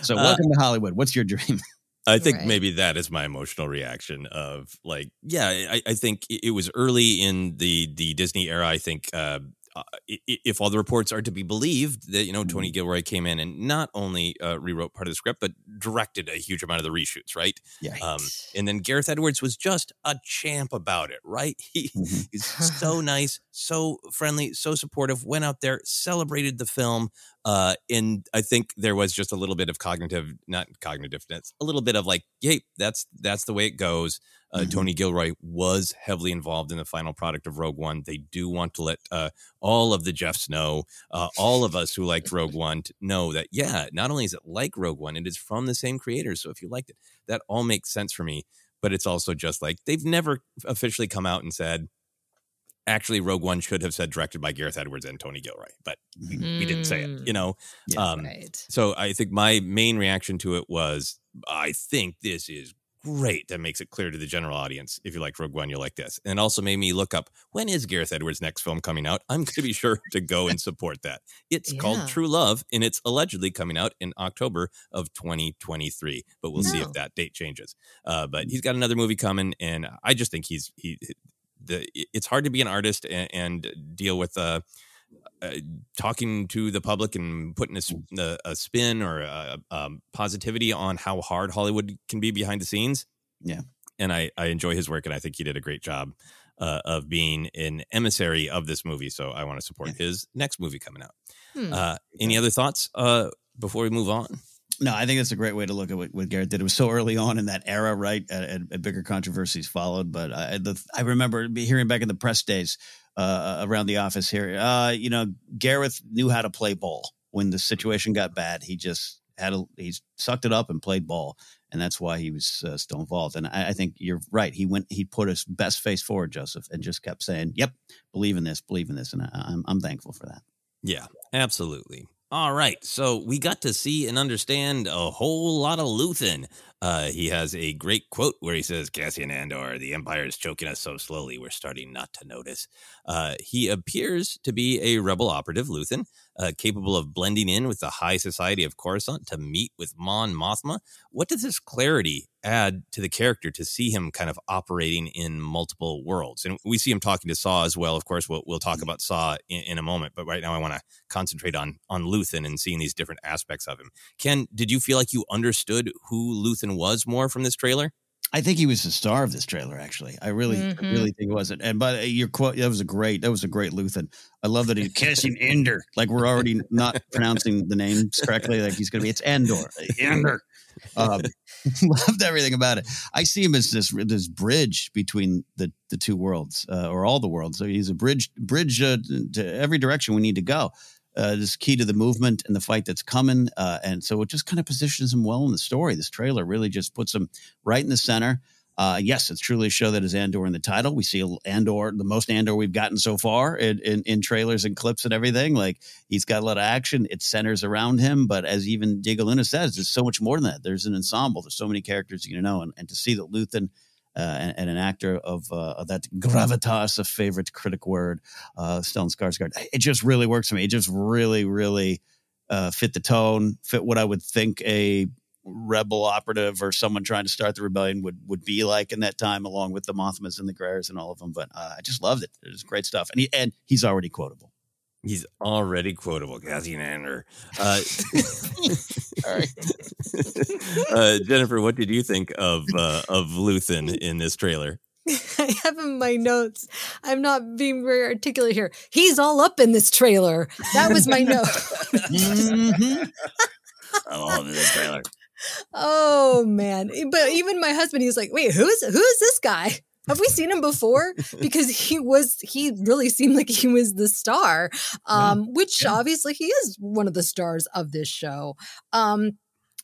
So uh, welcome uh, to Hollywood. What's your dream? I think right. maybe that is my emotional reaction of like, yeah, I, I, think it was early in the the Disney era. I think uh, uh, if all the reports are to be believed, that you know Tony mm-hmm. Gilroy came in and not only uh, rewrote part of the script, but directed a huge amount of the reshoots, right? Yeah. Um, and then Gareth Edwards was just a champ about it, right? He, mm-hmm. He's so nice, so friendly, so supportive. Went out there, celebrated the film, uh, and I think there was just a little bit of cognitive, not cognitiveness, a little bit of like, hey, that's that's the way it goes. Uh, mm-hmm. Tony Gilroy was heavily involved in the final product of Rogue One. They do want to let uh, all of the Jeffs know, uh, all of us who liked Rogue One, know that, yeah, not only is it like Rogue One, it is from the same creators. So if you liked it, that all makes sense for me. But it's also just like they've never officially come out and said, actually, Rogue One should have said directed by Gareth Edwards and Tony Gilroy, but we, mm. we didn't say it, you mm. know? Yeah, um, right. So I think my main reaction to it was, I think this is great that makes it clear to the general audience. If you like Rogue One, you'll like this. And it also made me look up when is Gareth Edwards' next film coming out? I'm going to be sure to go and support that. It's yeah. called True Love, and it's allegedly coming out in October of 2023. But we'll no. see if that date changes. Uh, but he's got another movie coming, and I just think he's he. The, it's hard to be an artist and, and deal with uh, uh, talking to the public and putting a, mm. a, a spin or a, a, positivity on how hard Hollywood can be behind the scenes. Yeah. And I, I enjoy his work, and I think he did a great job uh, of being an emissary of this movie. So I want to support yeah. his next movie coming out. Hmm. Uh, any other thoughts uh, before we move on? No, I think that's a great way to look at what, what Gareth did. It was so early on in that era, right? And, bigger controversies followed. But I, the, I remember hearing back in the press days uh, around the office here. Uh, you know, Gareth knew how to play ball. When the situation got bad, he just had a, he sucked it up and played ball, and that's why he was uh, still involved. And I, I, think you're right. He went, he put his best face forward, Joseph, and just kept saying, "Yep, believe in this, believe in this," and I, I'm I'm thankful for that. Yeah, absolutely. All right. So we got to see and understand a whole lot of Luthen. Uh, he has a great quote where he says, Cassian Andor, the Empire is choking us so slowly, we're starting not to notice. Uh, he appears to be a rebel operative, Luthen, uh, capable of blending in with the high society of Coruscant to meet with Mon Mothma. What does this clarity add to the character to see him kind of operating in multiple worlds? And we see him talking to Saw as well. Of course, we'll, we'll talk about Saw in, in a moment, but right now I want to concentrate on on Luthen and seeing these different aspects of him. Ken, did you feel like you understood who Luthen was more from this trailer? I think he was the star of this trailer. Actually, I really, Mhm. I really think it was. not And but uh, your quote that was a great. That was a great Luthen. I love that he Cassian Ender. Like we're already not pronouncing the names correctly. Like he's going to be it's Endor. Ender. Um, loved everything about it. I see him as this this bridge between the the two worlds uh, or all the worlds. So he's a bridge bridge uh, to every direction we need to go. Uh, this key to the movement and the fight that's coming, uh, and so it just kind of positions him well in the story. This trailer really just puts him right in the center. Uh, yes, it's truly a show that is Andor in the title. We see Andor, the most Andor we've gotten so far in, in, in trailers and clips and everything. Like he's got a lot of action. It centers around him, but as even Diego Luna says, there's so much more than that. There's an ensemble. There's so many characters you know, and, and to see that Luthen and, and an actor of, uh, of that gravitas, a favorite critic word, uh, Stellan Skarsgård, it just really works for me. It just really, really uh, fit the tone, fit what I would think a rebel operative or someone trying to start the rebellion would would be like in that time, along with the Mothmas and the Grayers and all of them. But uh, I just loved it. It was great stuff, and he and he's already quotable. He's already quotable, Cassian Andor. Uh, All right. uh, Jennifer, what did you think of uh, of Luthen in this trailer? I have in my notes. I'm not being very articulate here. He's all up in this trailer. That was my note. Mhm. I love this trailer. oh man! But even my husband, he was like, "Wait, who's who's this guy? Have we seen him before?" Because he was he really seemed like he was the star, um, which obviously he is one of the stars of this show. Um,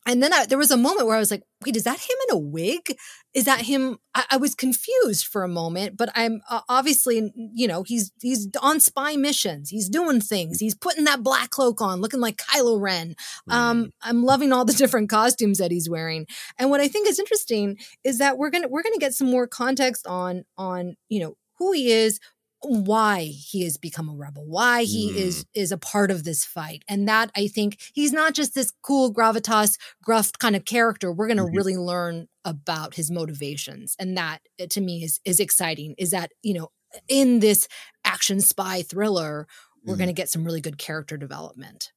and then I, there was a moment where I was like, wait, is that him in a wig? Is that him? I, I was confused for a moment, but I'm uh, obviously, you know, he's he's on spy missions. He's doing things. He's putting that black cloak on, looking like Kylo Ren. Um, I'm loving all the different costumes that he's wearing. And what I think is interesting is that we're gonna we're gonna get some more context on on you know who he is, why he has become a rebel, why he is is a part of this fight, and that I think he's not just this cool gravitas gruff kind of character. We're gonna Mhm. really learn about his motivations, and that uh, to me is is exciting. Is that you know in this action spy thriller. We're Mhm. going to get some really good character development.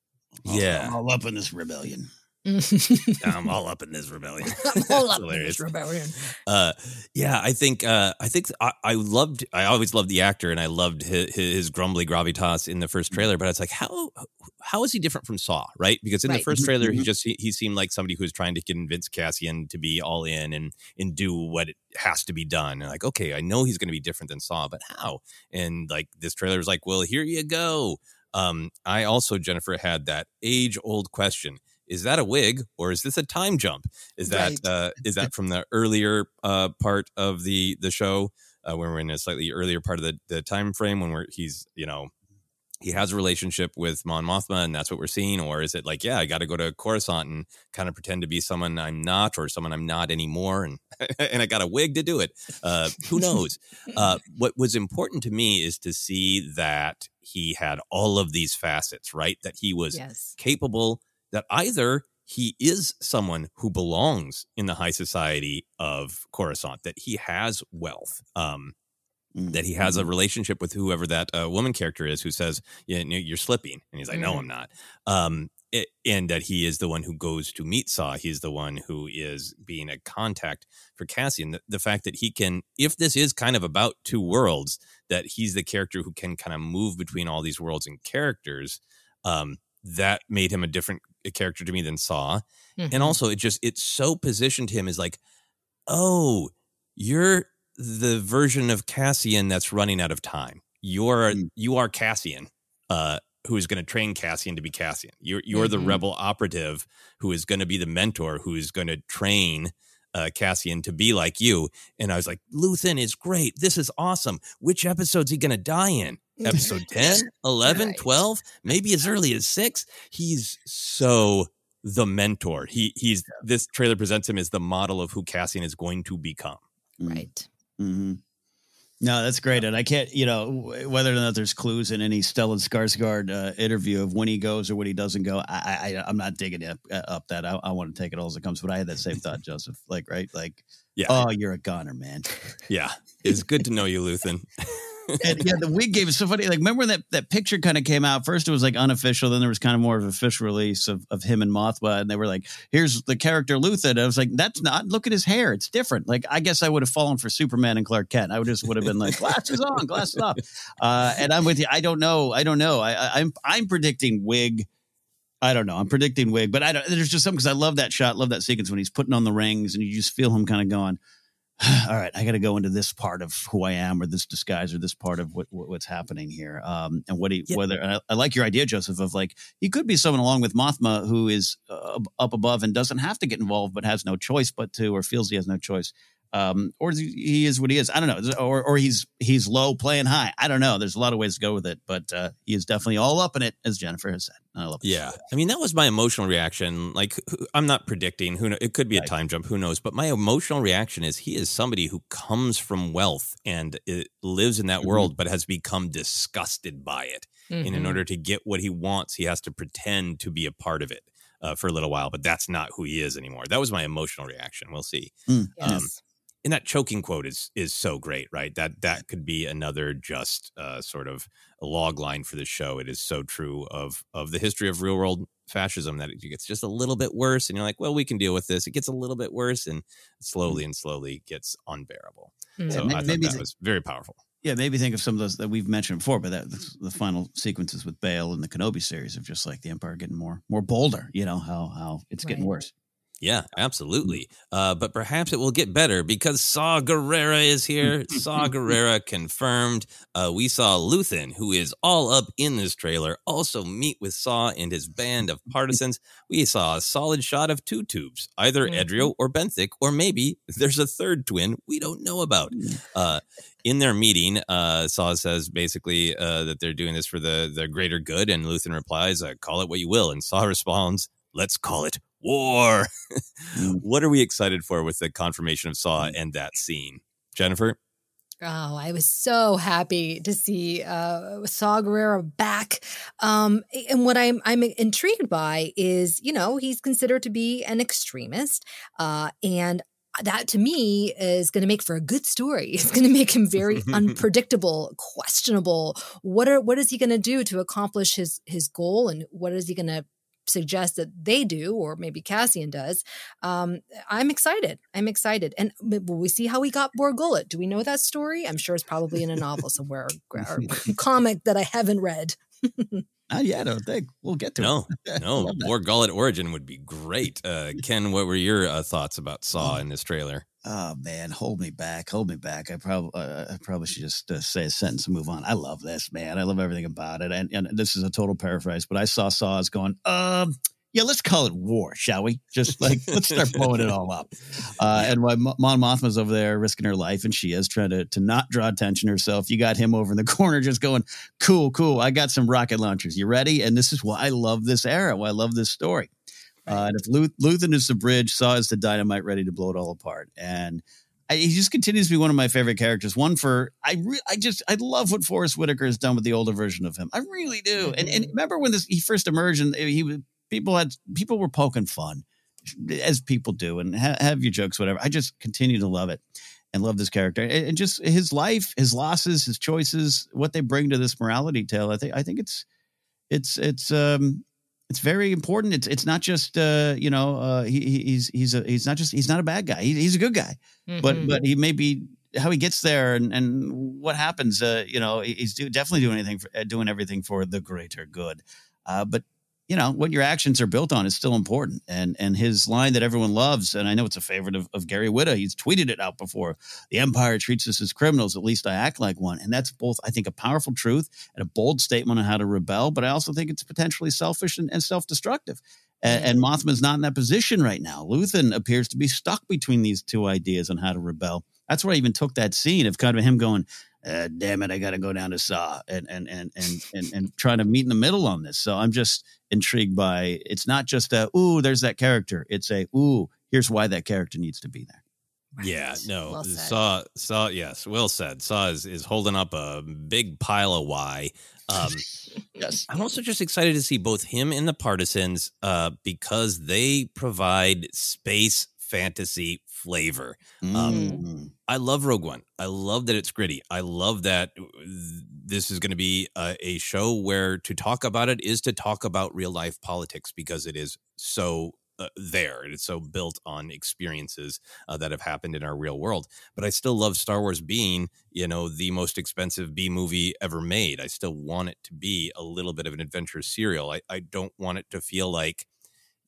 Yeah. I'm all up in this rebellion. I'm all up in this rebellion. I'm all up in this rebellion. Uh, yeah, I think uh, I think I, I loved. I always loved the actor, and I loved his, his grumbly gravitas in the first Mm-hmm. trailer. But it's like, how how is he different from Saw? Right? Because in the first trailer, he Mhm. just he, he seemed like somebody who was trying to convince Cassian to be all in and and do what it has to be done. And like, okay, I know he's going to be different than Saw, but how? And like this trailer is like, well, here you go. Um, I also Jennifer had that age old question. Is that a wig or is this a time jump? Is that Right. uh, is that from the earlier uh, part of the the show uh, when we're in a slightly earlier part of the, the time frame when we're he's you know he has a relationship with Mon Mothma and that's what we're seeing or is it like yeah I got to go to Coruscant and kind of pretend to be someone I'm not or someone I'm not anymore and and I got a wig to do it uh, who knows uh, what was important to me is to see that he had all of these facets right that he was Yes. capable that either he is someone who belongs in the high society of Coruscant, that he has wealth, um, that he has a relationship with whoever that uh, woman character is who says, yeah, you're slipping. And he's like, no, Mhm. I'm not. Um, it, and that he is the one who goes to meet Saw. He's the one who is being a contact for Cassian. The, the fact that he can, if this is kind of about two worlds, that he's the character who can kind of move between all these worlds and characters. Um, that made him a different character to me than Saw. Mhm. And also, it just it so positioned him as like, oh, you're the version of Cassian that's running out of time. You're Mm. you are Cassian, uh, who is going to train Cassian to be Cassian. You're you're the Mhm. rebel operative who is going to be the mentor who is going to train uh, Cassian to be like you. And I was like, Luthen is great. This is awesome. Which episode's he going to die in? episode 10, 11, Right. 12, maybe as early as 6. He's so the mentor. He he's this trailer presents him as the model of who Cassian is going to become. Right. hmm No, that's great, and I can't, you know, whether or not there's clues in any Stellan Skarsgård uh, interview of when he goes or when he doesn't go. I, I I'm not digging up, uh, up that. I, I want to take it all as it comes. But I had that same thought, Joseph. Like, right, like, Yeah. oh, you're a goner, man. Yeah. It's good to know you, Luthen. and yeah, the wig game is so funny. Like, remember when that that picture kind of came out? First, it was like unofficial. Then there was kind of more of an official release of, of him and Mothma, and they were like, "Here's the character Luthen." I was like, "That's not. Look at his hair; it's different." Like, I guess I would have fallen for Superman and Clark Kent. I would just would have been like, "Glasses on, glasses off." Uh, and I'm with you. I don't know. I don't know. I, I, I'm I'm predicting wig. I don't know. I'm predicting wig, but I don't. There's just something because I love that shot, love that sequence when he's putting on the rings, and you just feel him kind of going all right, I got to go into this part of who I am, or this disguise, or this part of what, what what's happening here, um, and what he Yeah. whether. And I, I like your idea, Joseph, of like he could be someone along with Mothma who is uh, up above and doesn't have to get involved, but has no choice but to, or feels he has no choice, um, or he he is what he is. I don't know, or or he's he's low playing high. I don't know. There's a lot of ways to go with it, but uh, he is definitely all up in it, as Jennifer has said. I love it. Yeah. I mean, that was my emotional reaction. Like, I'm not predicting who, kno- it could be a time jump, who knows? But my emotional reaction is he is somebody who comes from wealth and it lives in that Mhm. world, but has become disgusted by it. And in Mhm. order to get what he wants, he has to pretend to be a part of it uh, for a little while, but that's not who he is anymore. That was my emotional reaction. We'll see. Mm. Um, Yes. And that choking quote is is so great, right? That that could be another just uh, sort of a log line for the show. It is so true of of the history of real world fascism that it gets just a little bit worse, and you're like, well, we can deal with this. It gets a little bit worse, and slowly and slowly gets unbearable. Mhm. So ma- I thought maybe that was very powerful. Yeah, maybe think of some of those that we've mentioned before, but that the, the final sequences with Bail and the Kenobi series of just like the Empire getting more more bolder. You know how how it's getting worse. Yeah, absolutely. Uh, but perhaps it will get better because Saw Gerrera is here. Saw Gerrera confirmed. Uh, we saw Luthen, who is all up in this trailer, also meet with Saw and his band of partisans. We saw a solid shot of two tubes, either. Edrio or Benthic, or maybe there's a third twin we don't know about. Uh, in their meeting, uh, Saw says basically uh, that they're doing this for the, the greater good, and Luthen replies, uh, "Call it what you will," and Saw responds, "Let's call it war." Mm. what are we excited for with the confirmation of Saw and that scene, Jennifer? Oh, I was so happy to see uh, Saw Gerrera back. Um, and what I'm I'm intrigued by is, you know, he's considered to be an extremist, uh, and that to me is going to make for a good story. It's going to make him very unpredictable, questionable. What are what is he going to do to accomplish his his goal, and what is he going to suggest that they do, or maybe Cassian does? Um, I'm excited. I'm excited. And will we see how he got Bor Gullet? Do we know that story? I'm sure it's probably in a novel somewhere or, or comic that I haven't read. Not yet, I don't think. We'll get to No, it. no, more Gullet origin would be great. Uh, Ken, what were your uh, thoughts about Saw in this trailer? Oh man, hold me back, hold me back. I probably uh, I probably should just uh, say a sentence and move on. I love this man. I love everything about it. And, and this is a total paraphrase, but I saw Saw as going, um, yeah, let's call it war, shall we? Just like let's start blowing it all up. Uh, and while Mon Mothma's over there risking her life, and she is trying to to not draw attention herself. You got him over in the corner, just going, cool, cool. I got some rocket launchers. You ready? And this is why I love this era. Why I love this story. Uh, and if Luth- Luthen is the bridge, Saw is the dynamite ready to blow it all apart. And I, he just continues to be one of my favorite characters. One for I, re- I just I love what Forest Whitaker has done with the older version of him. I really do. And and remember when this he first emerged and he was people had people were poking fun, as people do, and ha- have your jokes, whatever. I just continue to love it and love this character and, and just his life, his losses, his choices, what they bring to this morality tale. I think I think it's it's it's um it's very important. It's it's not just uh, you know uh, he, he- he's he's a he's not just he's not a bad guy. He, he's a good guy, but Mhm. but he may be how he gets there and and what happens. Uh, you know he's do, definitely doing anything for uh, doing everything for the greater good. Uh, but you know what your actions are built on is still important. And and his line that everyone loves, and I know it's a favorite of, of Gary Whitta. He's tweeted it out before. The Empire treats us as criminals. At least I act like one. And that's both, I think, a powerful truth and a bold statement on how to rebel. But I also think it's potentially selfish and, and self destructive. And, mm-hmm. and Mothma's not in that position right now. Luthen appears to be stuck between these two ideas on how to rebel. That's where I even took that scene of kind of him going, uh, damn it, I got to go down to Saw and and and and and and trying to meet in the middle on this. So I'm just intrigued by. It's not just a ooh, there's that character. It's a ooh, here's why that character needs to be there. Yeah, no. Well. Saw Saw yes, well said. Saw is, is holding up a big pile of why. Um Yes. I'm also just excited to see both him and the partisans uh because they provide space fantasy flavor. Um Mm. I love Rogue One. I love that it's gritty. I love that uh, this is going to be a, a show where to talk about it is to talk about real life politics because it is so uh, there. It's so built on experiences uh, that have happened in our real world. But I still love Star Wars being, you know, the most expensive B movie ever made. I still want it to be a little bit of an adventure serial. I, I don't want it to feel like,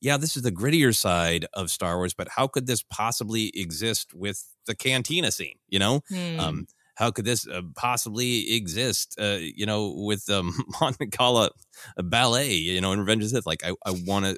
yeah, this is the grittier side of Star Wars, but how could this possibly exist with the cantina scene? You know, Hmm. um, how could this uh, possibly exist? Uh, you know, with um, Monte Carlo ballet, you know, in Revenge of the Sith. Like, I, I want to,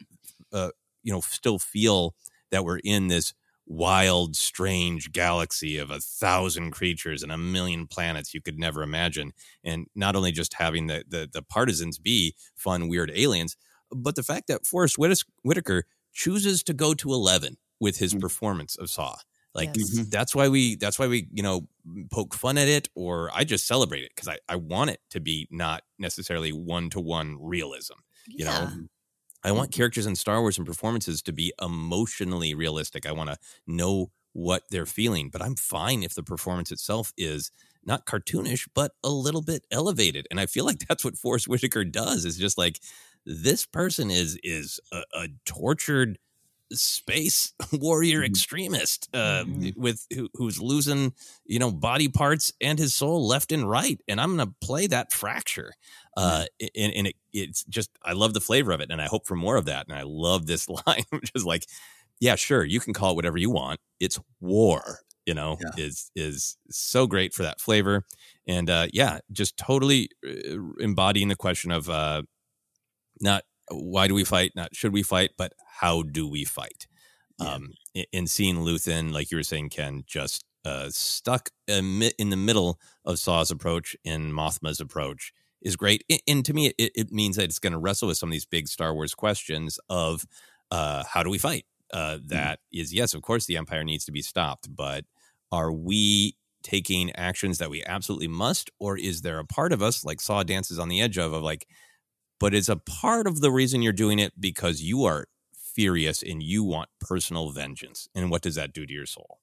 uh, you know, still feel that we're in this wild, strange galaxy of a thousand creatures and a million planets you could never imagine. And not only just having the the, the partisans be fun, weird aliens, but the fact that Forest Whitas- Whitaker chooses to go to eleven with his Mm. performance of Saw. Like Yes. Mhm. that's why we that's why we you know poke fun at it or I just celebrate it because I I want it to be not necessarily one to one realism. You Yeah. know, I want characters in Star Wars and performances to be emotionally realistic. I want to know what they're feeling, but I'm fine if the performance itself is not cartoonish, but a little bit elevated. And I feel like that's what Forest Whitaker does. Is just like this person is is a, a tortured space warrior Mhm. extremist uh, Mhm. with who, who's losing you know body parts and his soul left and right and i'm gonna play that fracture uh and, and it, it's just i love the flavor of it and i hope for more of that and i love this line which is like yeah sure you can call it whatever you want it's war you know Yeah. is is so great for that flavor and uh yeah just totally uh, embodying the question of uh not why do we fight? Not should we fight but how do we fight? Yeah. um and seeing luthen like you were saying ken just uh stuck in the middle of saw's approach and mothma's approach is great. And to me it, it means that it's going to wrestle with some of these big star wars questions of uh how do we fight? Uh that is yes of course the empire needs to be stopped but are we taking actions that we absolutely must or is there a part of us like saw dances on the edge of of like but it's a part of the reason you're doing it because you are furious and you want personal vengeance and what does that do to your soul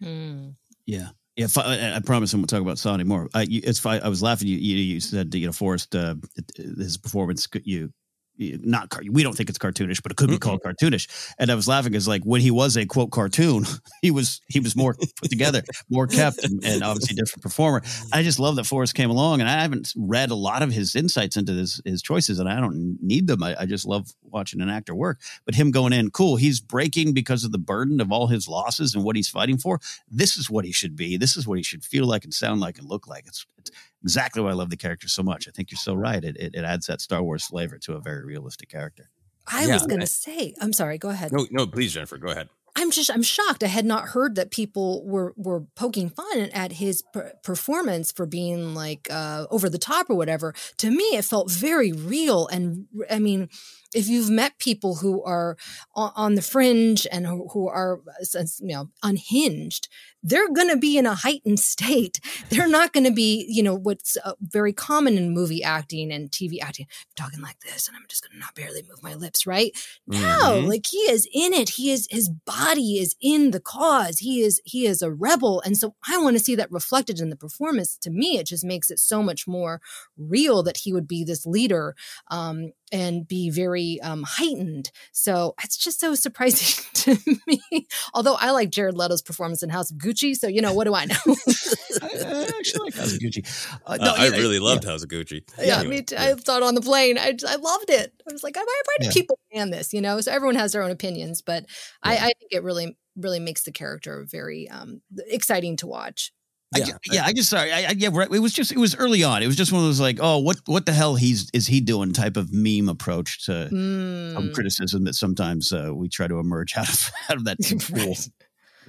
Hmm. Yeah. Yeah, I, I promise I won't talk about Saw anymore. I, you, it's fine. I was laughing. You, you, you said you know Forest, uh, his performance. You, you not car- we don't think it's cartoonish, but it could be called cartoonish. And I was laughing because like when he was a quote cartoon, he was he was more put together, more kept, and, and obviously different performer. I just love that Forest came along, and I haven't read a lot of his insights into his his choices, and I don't need them. I, I just love watching an actor work. But him going in, cool. He's breaking because of the burden of all his losses and what he's fighting for this is what he should be. This is what he should feel like and sound like and look like. It's, it's exactly why I love the character so much. I think you're so right. It, it, it adds that Star Wars flavor to a very realistic character. I Yeah, was going to say, I'm sorry, go ahead. no no please jennifer go ahead I'm just I'm shocked. I had not heard that people were were poking fun at his per- performance for being like uh, over the top or whatever. To me, it felt very real. And I mean, if you've met people who are on, the fringe and who, who are uh, you know unhinged, they're going to be in a heightened state. They're not going to be you know what's uh, very common in movie acting and TV acting. I'm talking like this, and I'm just going to not barely move my lips, right? No, Mhm. like he is in it. He is his body is in the cause. He is he is a rebel. And so I want to see that reflected in the performance. To me, it just makes it so much more real that he would be this leader um, and be very um, heightened. So it's just so surprising to me. Although I like Jared Leto's performance in House of Gucci. So you know, what do I know? I, I actually like House of Gucci. Uh, Uh, i yeah, really yeah. loved house of gucci yeah, Anyway, me too. I saw it on the plane. I, I loved it. I was like, why, why do Yeah. people ban this? You know, so everyone has their own opinions, but I, I think it really, really makes the character very um, exciting to watch. I Yeah. yeah, I just sorry. I, I, yeah, right. It was just it was early on. It was just one of those like, oh, what what the hell he's is he doing type of meme approach to some Mm. criticism that sometimes uh, we try to emerge out of out of that pool.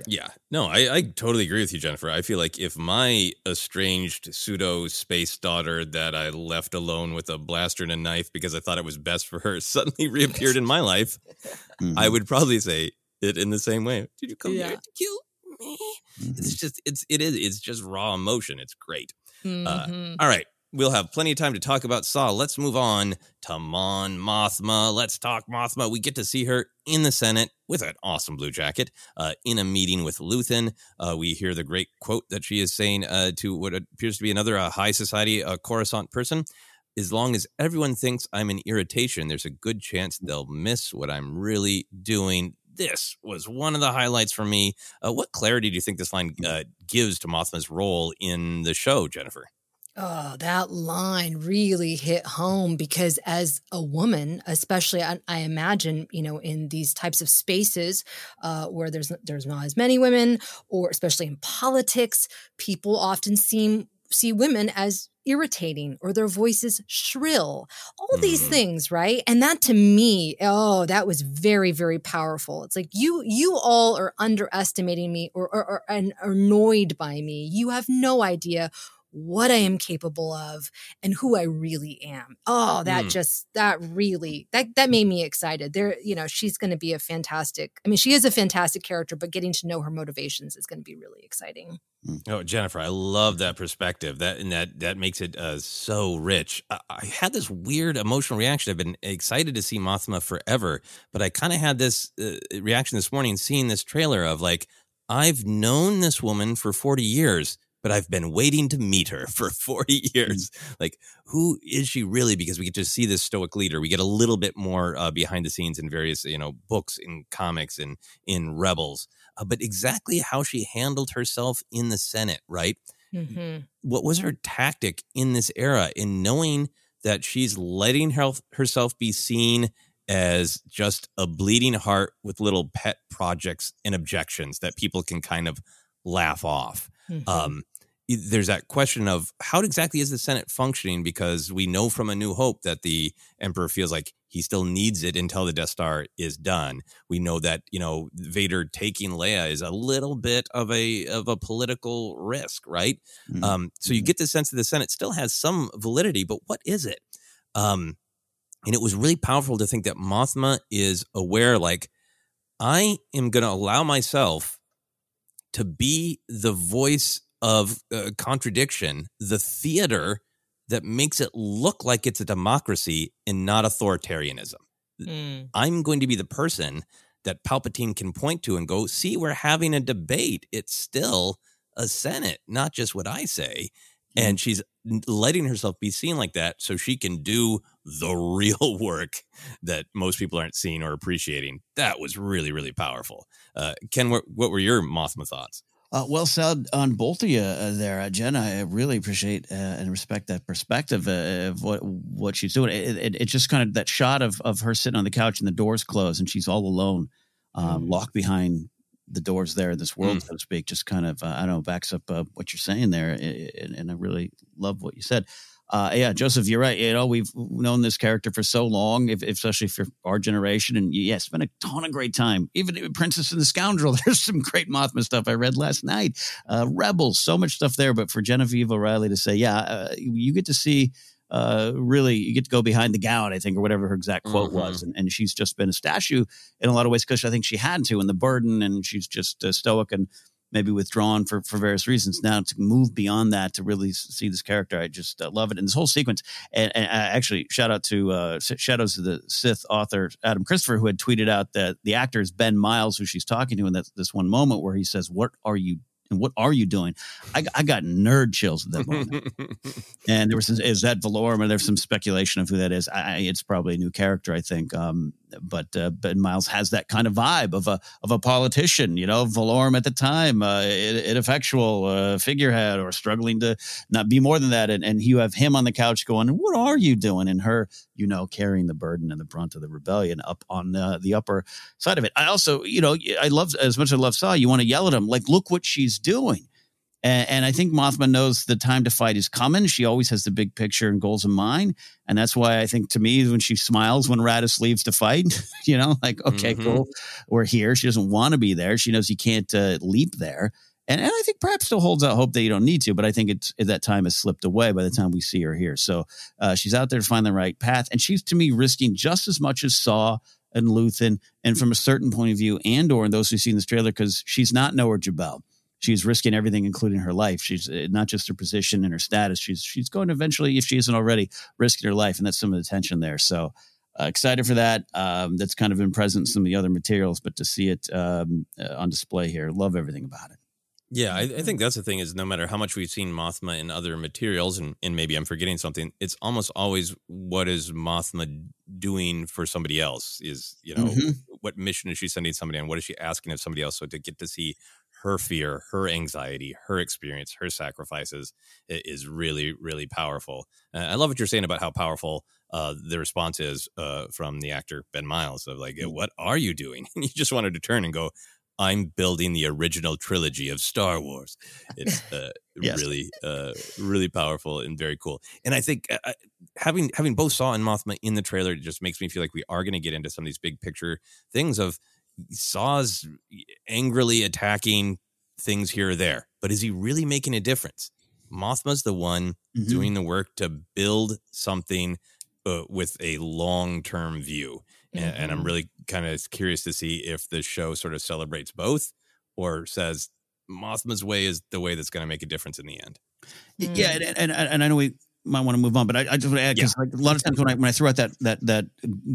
Yeah, no, I, I totally agree with you, Jennifer. I feel like if my estranged pseudo space daughter that I left alone with a blaster and a knife because I thought it was best for her suddenly reappeared in my life, Mhm. I would probably say it in the same way. Did you come Yeah. here to kill me? Mhm. It's just it's it is it's just raw emotion. It's great. Mhm. All right. We'll have plenty of time to talk about Saw. Let's move on to Mon Mothma. Let's talk Mothma. We get to see her in the Senate with an awesome blue jacket uh, in a meeting with Luthen. Uh, we hear the great quote that she is saying uh, to what appears to be another uh, high society uh, Coruscant person. As long as everyone thinks I'm an irritation, there's a good chance they'll miss what I'm really doing. This was one of the highlights for me. Uh, what clarity do you think this line uh, gives to Mothma's role in the show, Jennifer? Oh, that line really hit home because as a woman, especially I, I imagine, you know, in these types of spaces uh, where there's there's not as many women, or especially in politics, people often seem see women as irritating or their voices shrill. All these Mhm. things, right? And that to me, oh, that was very very powerful. It's like you you all are underestimating me or or, or and are annoyed by me. You have no idea what I am capable of and who I really am. Oh, that Mm. just that really that that made me excited. There, you know, she's going to be a fantastic. I mean, she is a fantastic character, but getting to know her motivations is going to be really exciting. Oh, Jennifer, I love that perspective. That and that that makes it uh, so rich. I, I had this weird emotional reaction. I've been excited to see Mothma forever, but I kind of had this uh, reaction this morning seeing this trailer of like, I've known this woman for forty years, but I've been waiting to meet her for forty years. Like, who is she really? Because we get to see this stoic leader. We get a little bit more uh, behind the scenes in various, you know, books, in comics, and in Rebels. Uh, but exactly how she handled herself in the Senate, right? Mm-hmm. What was her tactic in this era in knowing that she's letting her, herself be seen as just a bleeding heart with little pet projects and objections that people can kind of laugh off? Mm-hmm. um, there's that question of how exactly is the Senate functioning? Because we know from A New Hope that the Emperor feels like he still needs it until the Death Star is done. We know that you know Vader taking Leia is a little bit of a of a political risk, right? Mhm. Um, so you get the sense that the Senate still has some validity, but what is it? Um, and it was really powerful to think that Mothma is aware, like I am going to allow myself to be the voice of uh, contradiction, the theater that makes it look like it's a democracy and not authoritarianism. Mm. I'm going to be the person that Palpatine can point to and go, see, we're having a debate. It's still a Senate, not just what I say. And she's letting herself be seen like that so she can do the real work that most people aren't seeing or appreciating. That was really, really powerful. Uh, Ken, what, what were your Mothma thoughts? Uh, well said on both of you uh, there, uh, Jen. I really appreciate uh, and respect that perspective uh, of what what she's doing. It, it, it's just kind of that shot of of her sitting on the couch and the doors closed and she's all alone, um, locked behind the doors there in this world, so to speak. Just kind of uh, I don't know backs up uh, what you're saying there, and, and I really love what you said. Uh, yeah, Joseph, you're right. You know, we've known this character for so long, if, especially for our generation, and yeah, spent a ton of great time. Even Princess and the Scoundrel, there's some great Mothma stuff I read last night. Uh, Rebels, so much stuff there. But for Genevieve O'Reilly to say, yeah, uh, you get to see. Uh, really, you get to go behind the gown, I think, or whatever her exact quote Mhm. was, and, and she's just been a statue in a lot of ways because I think she had to, and the burden, and she's just uh, stoic and maybe withdrawn for for various reasons. Now to move beyond that to really see this character, I just uh, love it. And this whole sequence, and, and I actually shout out to uh, Shadows of the Sith author Adam Christopher, who had tweeted out that the actor is Ben Miles, who she's talking to in that this one moment where he says, "What are you?" And what are you doing? I, I got nerd chills at that moment. and there was some, is that Valorum? And there's some speculation of who that is. I, I- it's probably a new character, I think. Um, but uh, Ben Miles has that kind of vibe of a of a politician, you know, Valorum at the time, uh, in- ineffectual uh, figurehead or struggling to not be more than that. And, and you have him on the couch going, "What are you doing?" And her, you know, carrying the burden and the brunt of the rebellion up on uh, the upper side of it. I also, you know, I love as much as I love Saw. You want to yell at him like, "Look what she's doing." And, and, I think Mothma knows the time to fight is coming. She always has the big picture and goals in mind. And that's why I think to me, when she smiles when Radis leaves to fight, you know, like, okay, mm-hmm. cool, we're here. She doesn't want to be there. She knows he can't uh, leap there. And, and I think perhaps still holds out hope that you don't need to, but I think it's that time has slipped away by the time we see her here. So uh, she's out there to find the right path. And she's to me risking just as much as Saw and Luthen, and from a certain point of view, Andor and those who've seen this trailer, because she's not Noah Jabal she's risking everything, including her life. She's uh, not just her position and her status. She's she's going to eventually, if she isn't already, risking her life, and that's some of the tension there. So uh, excited for that. Um, that's kind of been present in some of the other materials, but to see it um, uh, on display here, love everything about it. Yeah, I, I, think that's the thing is no matter how much we've seen Mothma in other materials, and, and maybe I'm forgetting something, it's almost always what is Mothma doing for somebody else? Is, you know, mm-hmm. what mission is she sending somebody on? What is she asking of somebody else? So to get to see her fear, her anxiety, her experience, her sacrifices is really, really powerful. Uh, I love what you're saying about how powerful uh, the response is uh, from the actor Ben Miles of like, mm. "What are you doing?" And you just wanted to turn and go, "I'm building the original trilogy of Star Wars." It's uh, yes. really, uh, really powerful and very cool. And I think uh, having having both Saw and Mothma in the trailer just makes me feel like we are going to get into some of these big picture things of Saw's angrily attacking things here or there, but is he really making a difference? Mothma's the one mm-hmm. doing the work to build something uh, with a long term view. Mm-hmm. And, and I'm mm-hmm. really kind of curious to see if the show sort of celebrates both or says Mothma's way is the way that's going to make a difference in the end. Yeah, and, and, and I know we might want to move on, but I, I just want to add because yeah. like a lot of times when I when I throw out that that that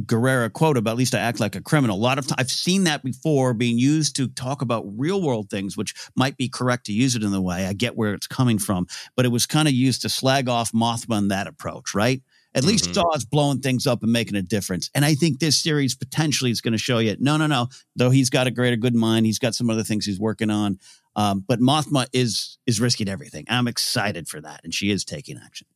Gerrera quote about at least I act like a criminal, a lot of times I've seen that before being used to talk about real world things, which might be correct to use it in the way. I get where it's coming from, but it was kind of used to slag off Mothma in that approach, right? At mm-hmm. least Saw's blowing things up and making a difference. And I think this series potentially is going to show you, no, no, no. Though he's got a greater good mind, he's got some other things he's working on. Um, but Mothma is is risking everything. I'm excited for that, and she is taking action.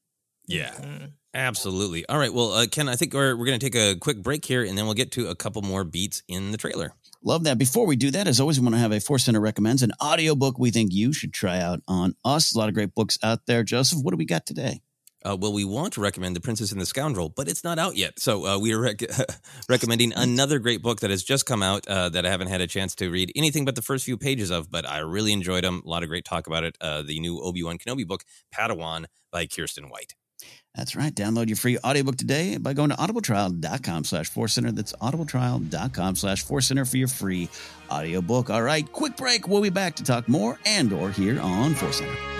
Yeah. Mm-hmm. Absolutely. All right. Well, uh, Ken, I think we're, we're going to take a quick break here and then we'll get to a couple more beats in the trailer. Love that. Before we do that, as always, we want to have a Force Center recommends an audiobook we think you should try out on us. A lot of great books out there. Joseph, what do we got today? Uh, well, we want to recommend The Princess and the Scoundrel, but it's not out yet. So uh, we are rec- recommending another great book that has just come out uh, that I haven't had a chance to read anything but the first few pages of, but I really enjoyed them. A lot of great talk about it. Uh, the new Obi Wan Kenobi book, Padawan by Kiersten White. That's right. Download your free audiobook today by going to audibletrial.com slash center. That's audibletrial.com slash center for your free audiobook. All right, quick break. We'll be back to talk more and or here on Force Center.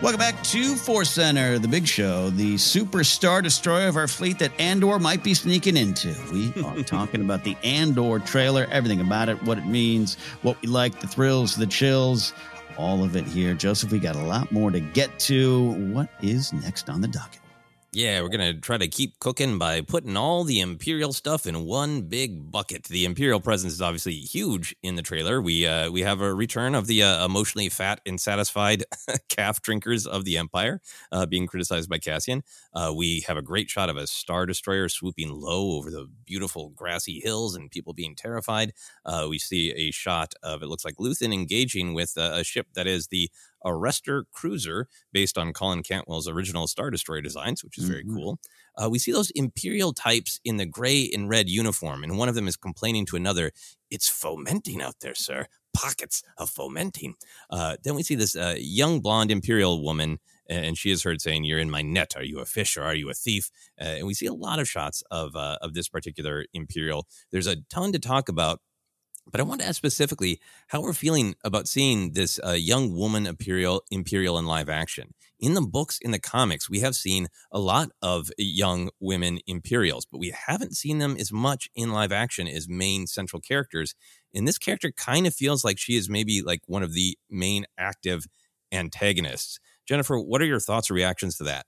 Welcome back to Force Center, the big show, the superstar destroyer of our fleet that Andor might be sneaking into. We are talking about the Andor trailer, everything about it, what it means, what we like, the thrills, the chills, all of it here. Joseph, we got a lot more to get to. What is next on the docket? Yeah, we're going to try to keep cooking by putting all the Imperial stuff in one big bucket. The Imperial presence is obviously huge in the trailer. We uh, we have a return of the uh, emotionally fat and satisfied calf drinkers of the Empire uh, being criticized by Cassian. Uh, we have a great shot of a Star Destroyer swooping low over the beautiful grassy hills and people being terrified. Uh, we see a shot of it looks like Luthen engaging with a ship that is the Arrestor cruiser based on Colin Cantwell's original Star Destroyer designs, which is very Mhm. cool. Uh, we see those Imperial types in the gray and red uniform, and one of them is complaining to another, It's fomenting out there, sir. Pockets of fomenting. Uh, then we see this uh, young blonde Imperial woman, and she is heard saying, You're in my net. Are you a fish or are you a thief? Uh, and we see a lot of shots of, uh, of this particular Imperial. There's a ton to talk about. But I want to ask specifically how we're feeling about seeing this uh, young woman imperial imperial in live action. In the books, in the comics, we have seen a lot of young women imperials, but we haven't seen them as much in live action as main central characters. And this character kind of feels like she is maybe like one of the main active antagonists. Jennifer, what are your thoughts or reactions to that?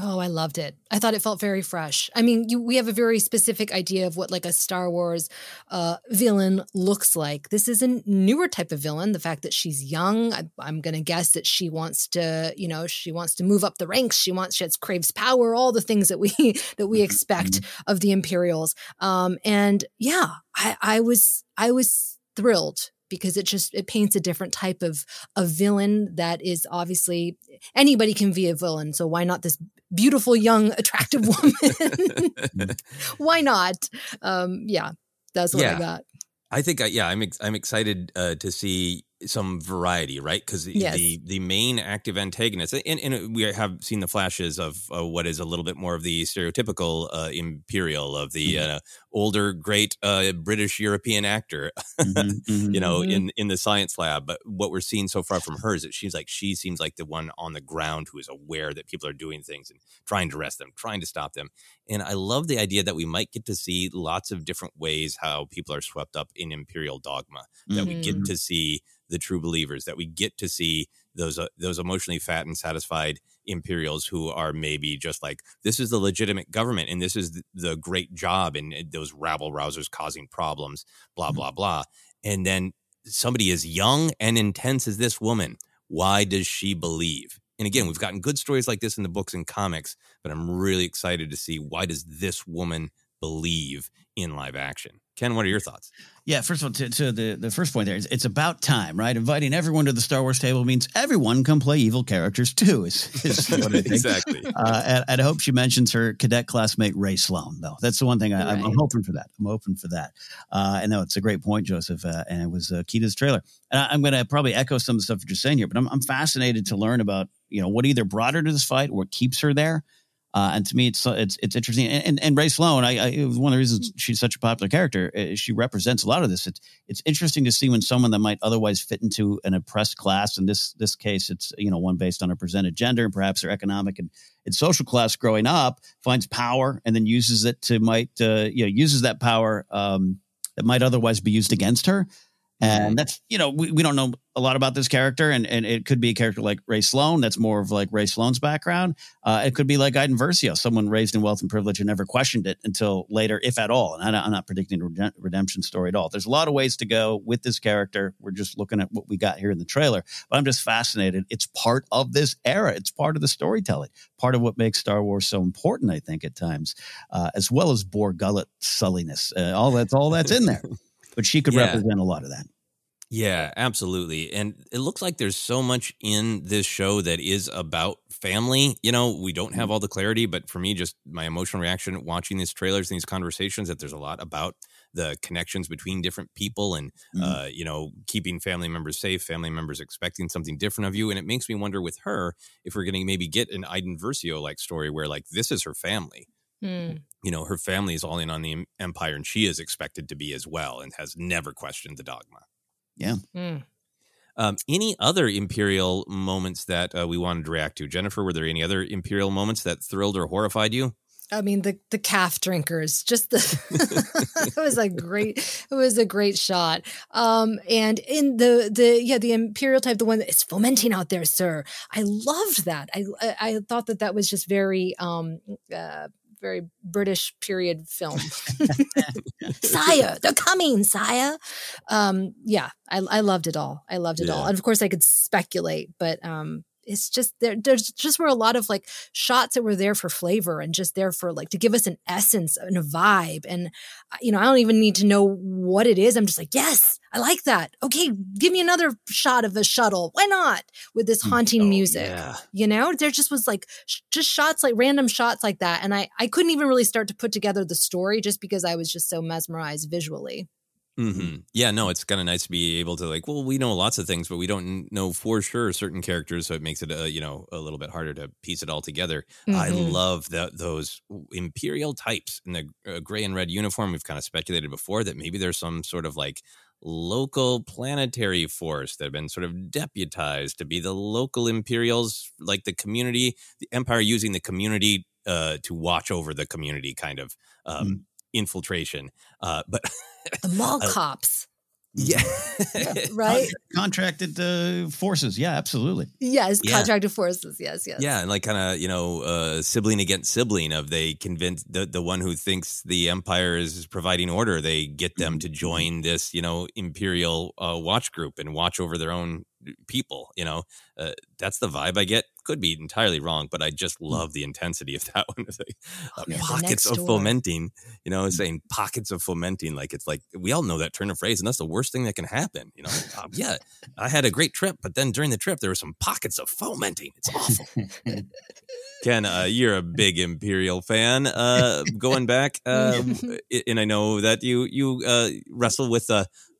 Oh, I loved it. I thought it felt very fresh. I mean, you, we have a very specific idea of what like a Star Wars uh, villain looks like. This is a newer type of villain. The fact that she's young, I, I'm going to guess that she wants to, you know, she wants to move up the ranks. She wants, she has, craves power, all the things that we that we expect of the Imperials. Um, and yeah, I, I was, I was thrilled because it just it paints a different type of a villain that is obviously anybody can be a villain so why not this beautiful young attractive woman. Why not? Um yeah that's what i got. I think, I, yeah, I'm ex- I'm excited uh, to see some variety, right? Because Yes. the the main active antagonist, and, and we have seen the flashes of uh, what is a little bit more of the stereotypical uh, imperial of the Mm-hmm. uh, older, great uh, British European actor, Mm-hmm, you know, Mhm. in in the science lab. But what we're seeing so far from her is that she's like she seems like the one on the ground who is aware that people are doing things and trying to arrest them, trying to stop them. And I love the idea that we might get to see lots of different ways how people are swept up in imperial dogma. That we get Mhm. to see the true believers. That we get to see those uh, those emotionally fat and satisfied imperials who are maybe just like this is the legitimate government and this is the, the great job and uh, those rabble rousers causing problems. Blah blah blah. And then somebody as young and intense as this woman. Why does she believe? And again, we've gotten good stories like this in the books and comics, but I'm really excited to see why does this woman believe in live action. Ken, what are your thoughts? Yeah, first of all, to, to the, the first point there, it's, it's about time, right? Inviting everyone to the Star Wars table means everyone can play evil characters too. Is, is what I think. Exactly. Uh, and, and I hope she mentions her cadet classmate Rae Sloane, though. That's the one thing I, I'm, I'm Right. hoping for that. I'm hoping for that. Uh, and no, it's a great point, Joseph, uh, and it was uh, key to this trailer. And I, I'm going to probably echo some of the stuff you're saying here, but I'm, I'm fascinated to learn about you know what either brought her to this fight or what keeps her there. Uh, and to me, it's it's it's interesting. And, and, and Rae Sloane, I, I one of the reasons she's such a popular character. Uh, She represents a lot of this. It's it's interesting to see when someone that might otherwise fit into an oppressed class, in this this case, it's you know one based on a presented gender and perhaps their economic and, and social class growing up, finds power and then uses it to might uh, you know uses that power um, that might otherwise be used against her. And that's, you know, we, we don't know a lot about this character, and, and it could be a character like Rae Sloane. That's more of like Rae Sloane's background. Uh, it could be like Iden Versio, someone raised in wealth and privilege and never questioned it until later, if at all. And I, I'm not predicting a redemption story at all. There's a lot of ways to go with this character. We're just looking at what we got here in the trailer, but I'm just fascinated. It's part of this era. It's part of the storytelling, part of what makes Star Wars so important, I think, at times, uh, as well as Bor Gullet sulliness. Uh, all that's all that's in there. But she could Yeah. represent a lot of that. Yeah, absolutely. And it looks like there's so much in this show that is about family. You know, we don't have all the clarity, but for me, just my emotional reaction watching these trailers and these conversations, that there's a lot about the connections between different people and, uh, you know, keeping family members safe, family members expecting something different of you. And it makes me wonder with her if we're going to maybe get an Iden Versio like story where, like, this is her family Hmm. you know, her family is all in on the empire and she is expected to be as well and has never questioned the dogma. Yeah. Hmm. Um, any other imperial moments that uh, we wanted to react to? Jennifer, were there any other imperial moments that thrilled or horrified you? I mean the the calf drinkers, just the it was a great it was a great shot. Um and in the the yeah the imperial type the one that is fomenting out there, sir. I loved that. I I, I thought that that was just very um uh very British period film. sire, they're coming, sire. Um, yeah, I, I loved it all. I loved it all. And of course, I could speculate, but um, it's just there. There's just were a lot of like shots that were there for flavor and just there for like to give us an essence and a vibe. And uh, you know, I don't even need to know what it is. I'm just like, yes, I like that. Okay, give me another shot of a shuttle. Why not with this haunting music? yeah. You know, there just was like sh- just shots like random shots like that, and I I couldn't even really start to put together the story just because I was just so mesmerized visually. hmm Yeah, no, it's kind of nice to be able to like. Well, we know lots of things, but we don't know for sure certain characters, so it makes it uh, you know a little bit harder to piece it all together. I Mm-hmm. Mhm. love that those imperial types in the uh, gray and red uniform. We've kind of speculated before that maybe there's some sort of like local planetary force that have been sort of deputized to be the local imperials, like the community, the empire using the community uh, to watch over the community, kind of um, infiltration. Uh, but The mall cops, yeah, right? Contracted uh, forces. Yeah, absolutely. Yes, Yeah. contracted forces. Yes, yes. Yeah, and like kind of you know uh, sibling against sibling of they convince the the one who thinks the empire is providing order, they get them to join this you know imperial uh, watch group and watch over their own people. You know, uh, that's the vibe I get. Could be entirely wrong, but I just love the intensity of that one. Like, uh, yeah, pockets of door. fomenting. You know, saying pockets of fomenting, like it's like we all know that turn of phrase, and that's the worst thing that can happen. You know, um, yeah, I had a great trip, but then during the trip there were some pockets of fomenting. It's awful. Ken, uh, you're a big Imperial fan. Uh, going back, uh, and I know that you you uh, wrestle with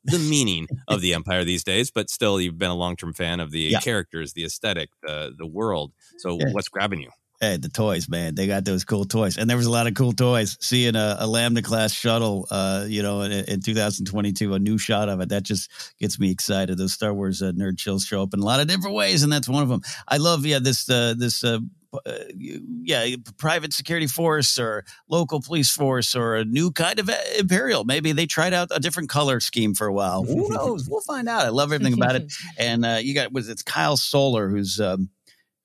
the meaning of the Empire these days, but still, you've been a long term fan of the Yeah. characters, the aesthetic, the the world. So, Yeah. what's grabbing you? Hey, the toys, man. They got those cool toys. And there was a lot of cool toys. Seeing a, a Lambda class shuttle, uh, you know, in, in 2022, a new shot of it, that just gets me excited. Those Star Wars uh, nerd chills show up in a lot of different ways, and that's one of them. I love, yeah, this, uh, this, uh, yeah, private security force or local police force or a new kind of uh, imperial. Maybe they tried out a different color scheme for a while. Who knows? We'll find out. I love everything about it. And uh, you got was it's Kyle Soller who's um,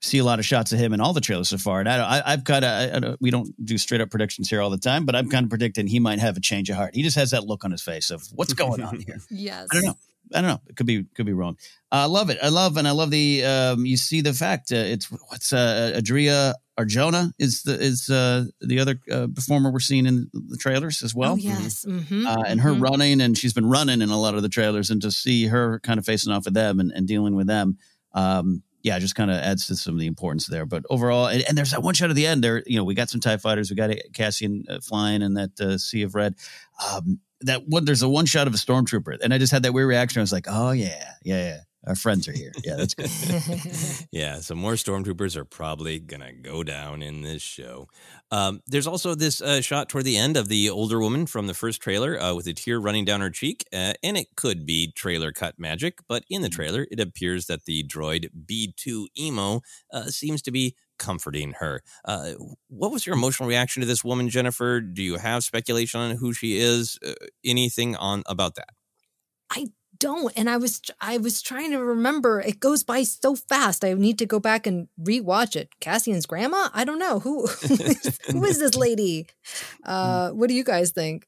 see a lot of shots of him in all the trailers so far. And I, I, I've kind of, I, I don't- we don't do straight up predictions here all the time, but I'm kind of predicting he might have a change of heart. He just has that look on his face of what's going on here. Yes. I don't know. I don't know. It could be could be wrong. I love it. I love and I love the. Um, you see the fact. Uh, it's what's uh, Adria Arjona is the is uh, the other uh, performer we're seeing in the trailers as well. oh, yes. Mm-hmm. Uh, and her running, and she's been running in a lot of the trailers, and to see her kind of facing off with them and, and dealing with them, um, yeah, just kind of adds to some of the importance there. But overall, and, and there's that one shot at the end there. You know, we got some Tie fighters, we got Cassian uh, flying in that uh, sea of red. Um, that one, there's a one shot of a stormtrooper, and I just had that weird reaction. I was like, oh yeah, yeah, yeah. Our friends are here. Yeah, that's good. yeah, some more stormtroopers are probably gonna go down in this show. Um, there's also this uh, shot toward the end of the older woman from the first trailer uh, with a tear running down her cheek, uh, and it could be trailer cut magic, but in the trailer, it appears that the droid B2 Emo uh, seems to be comforting her. Uh, what was your emotional reaction to this woman, Jennifer? Do you have speculation on who she is? Uh, anything on about that? I don't. And I was I was trying to remember. It goes by so fast. I need to go back and rewatch it. Cassian's grandma? I don't know. Who who is this lady? Uh, what do you guys think?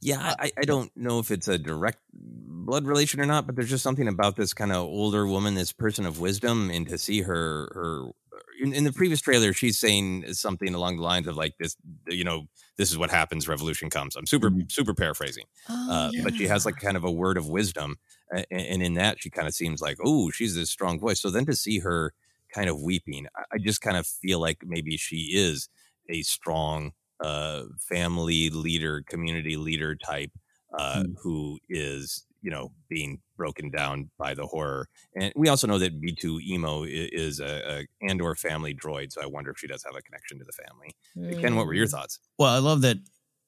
Yeah, uh, I, I don't know if it's a direct blood relation or not, but there's just something about this kind of older woman, this person of wisdom, and to see her her uh, in, in the previous trailer, she's saying something along the lines of like this, you know, this is what happens, revolution comes. I'm super mm-hmm. super paraphrasing, Oh, uh, but she has like kind of a word of wisdom, a- a- and in that she kind of seems like, oh, she's this strong voice. So then to see her kind of weeping, I- I just kind of feel like maybe she is a strong uh, family leader, community leader type uh, who is you know being broken down by the horror. And we also know that B2EMO is a, a Andor family droid, so I wonder if she does have a connection to the family. Ken, what were your Mm. thoughts? Well, I love that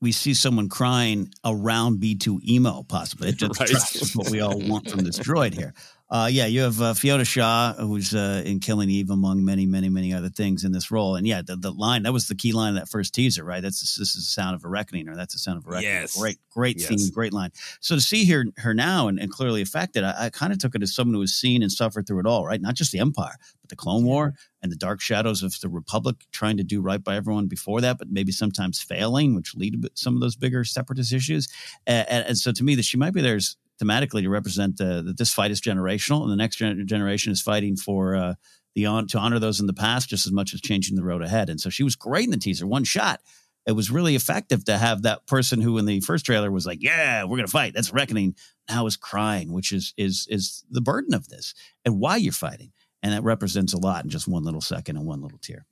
we see someone crying around B2EMO, possibly. It just Right. what we all want from this droid here. Uh, yeah, you have uh, Fiona Shaw, who's uh, in Killing Eve, among many, many, many other things in this role. And yeah, the, the line that was the key line of that first teaser, right? That's this is the sound of a reckoning, or that's the sound of a reckoning. Yes. Great, great Yes. scene, great line. So to see her her now and, and clearly affected, I, I kind of took it as someone who has seen and suffered through it all, right? Not just the Empire, but the Clone War and the dark shadows of the Republic trying to do right by everyone before that, but maybe sometimes failing, which lead to some of those bigger separatist issues. And, and, and so to me, that she might be there is thematically to represent uh, that this fight is generational, and the next gen- generation is fighting for uh, the on to honor those in the past just as much as changing the road ahead. And so she was great in the teaser, one shot. It was really effective to have that person who in the first trailer was like, "Yeah, we're gonna fight." That's reckoning. Now is crying, which is is is the burden of this and why you're fighting, and that represents a lot in just one little second and one little tear.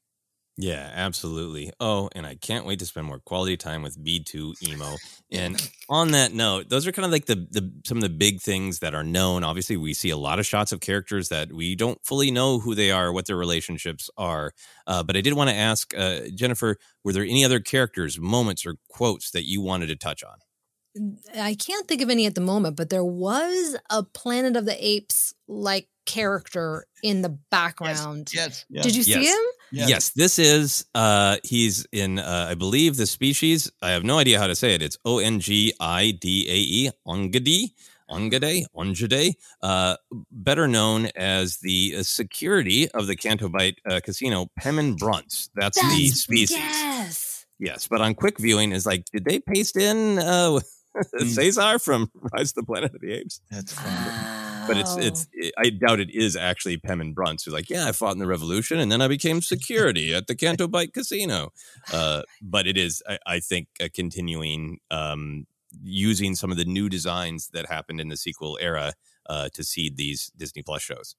Yeah, absolutely. Oh, and I can't wait to spend more quality time with B2EMO. And on that note, those are kind of like the, the some of the big things that are known. Obviously, we see a lot of shots of characters that we don't fully know who they are, what their relationships are. Uh, but I did want to ask uh, Jennifer, were there any other characters, moments, or quotes that you wanted to touch on? I can't think of any at the moment, but there was a Planet of the Apes like character in the background. Yes. Did you see him? Yes. this is uh he's in uh, I believe the species. I have no idea how to say it. It's O N G I D A E, Ongade, Ongade, Ongade, uh better known as the uh, security of the Canto Bight uh, casino, Pemin Brunts. That's, the species. Yes. Yes, but on quick viewing is like did they paste in uh Caesar from Rise of the Planet of the Apes? That's But it's it's I doubt it is actually Pem and Brunts who's like, yeah, I fought in the revolution and then I became security at the Canto Bight Casino. Uh, but it is, I, I think, a continuing um, using some of the new designs that happened in the sequel era uh, to seed these Disney Plus shows.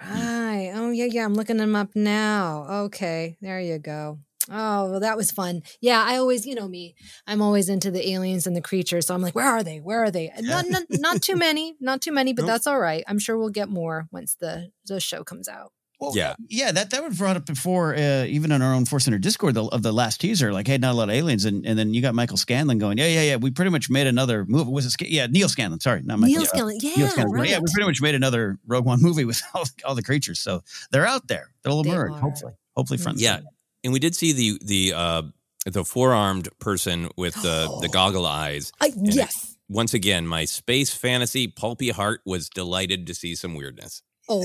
Right. Oh, yeah, yeah. I'm looking them up now. Okay. There you go. Oh, well, that was fun. Yeah, I always, you know me, I'm always into the aliens and the creatures. So I'm like, where are they? Where are they? Not, not, not too many, not too many, but Nope. that's all right. I'm sure we'll get more once the, the show comes out. yeah. Yeah, that that was brought up before, uh, even on our own Force Center Discord the, of the last teaser. Like, hey, not a lot of aliens, and and then you got Michael Scanlon going, yeah, yeah, yeah. We pretty much made another movie. Was it? Sca- Yeah, Neal Scanlan. Sorry, not Michael. Neal Scanlan. Yeah, Neal Scanlan. right. Yeah, we pretty much made another Rogue One movie with all, all the creatures. So they're out there. They'll emerge. are. Hopefully, hopefully front. Yeah. Center. And we did see the the uh, the four armed person with the the goggle eyes. I, And it- yes. once again, my space fantasy pulpy heart was delighted to see some weirdness. Oh,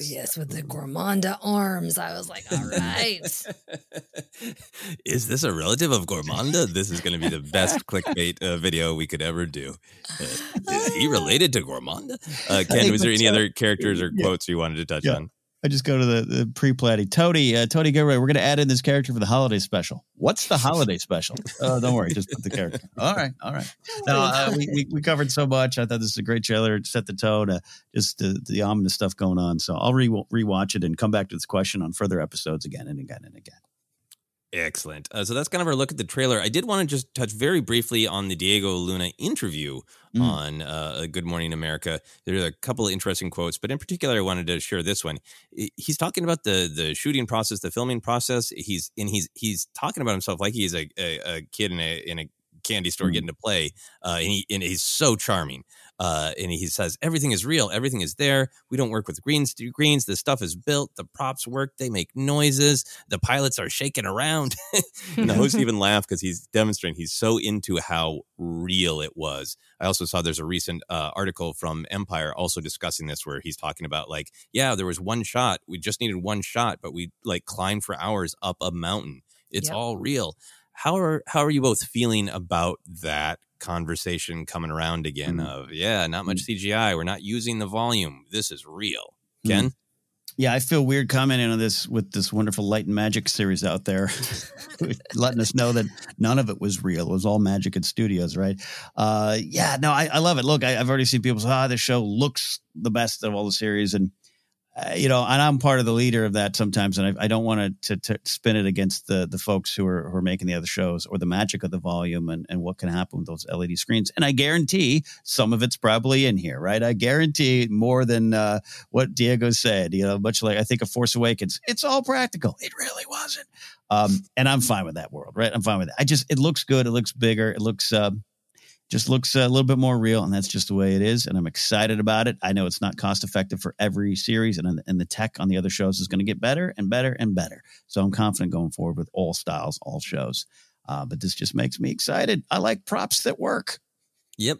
yes. with the Gormaanda arms. I was like, all right. Is this a relative of Gormaanda? This is going to be the best clickbait uh, video we could ever do. Uh, is he related to Gormaanda? Uh, Ken, was there any other characters or yeah. quotes you wanted to touch Yeah. on? I just go to the, the pre-platty. Tony, uh, Tony Gilroy, we're going to add in this character for the holiday special. What's the holiday special? Oh, don't worry, just put the character. All right, all right. No, uh, we, we we covered so much. I thought this is a great trailer. It set the tone. Uh, just the, the ominous stuff going on. So I'll re rewatch it and come back to this question on further episodes again and again and again. Excellent. Uh, so that's kind of our look at the trailer. I did want to just touch very briefly on the Diego Luna interview Mm. on uh, Good Morning America. There are a couple of interesting quotes, but in particular, I wanted to share this one. He's talking about the the shooting process, the filming process. He's and he's he's talking about himself like he's a, a, a kid in a in a candy store Mhm. getting to play. Uh, and, he, and he's so charming. Uh, and he says everything is real, everything is there. We don't work with greens. greens. The stuff is built. The props work. They make noises. The pilots are shaking around. and the host even laughed because he's demonstrating he's so into how real it was. I also saw there's a recent uh, article from Empire also discussing this where he's talking about like, yeah, there was one shot. We just needed one shot, but we like climbed for hours up a mountain. It's Yep. all real. How are how are you both feeling about that conversation coming around again? Mm. Of yeah, not much CGI. We're not using the volume. This is real. Ken, Yeah, I feel weird commenting on this with this wonderful light and magic series out there, letting us know that none of it was real. It was all magic at studios, right? Uh, yeah, no, I, I love it. Look, I, I've already seen people say, "Ah, this show looks the best of all the series," and uh, you know, and I'm part of the leader of that sometimes, and I, I don't want to, to spin it against the the folks who are who are making the other shows or the magic of the volume and and what can happen with those LED screens. And I guarantee some of it's probably in here, right? I guarantee more than uh, what Diego said. You know, much like I think of Force Awakens, it's all practical. It really wasn't, um, and I'm fine with that world, right? I'm fine with it. I just it looks good. It looks bigger. It looks. Um, just looks a little bit more real, and that's just the way it is. And I'm excited about it. I know it's not cost effective for every series, and and the tech on the other shows is going to get better and better and better. So I'm confident going forward with all styles, all shows. Uh, but this just makes me excited. I like props that work. Yep.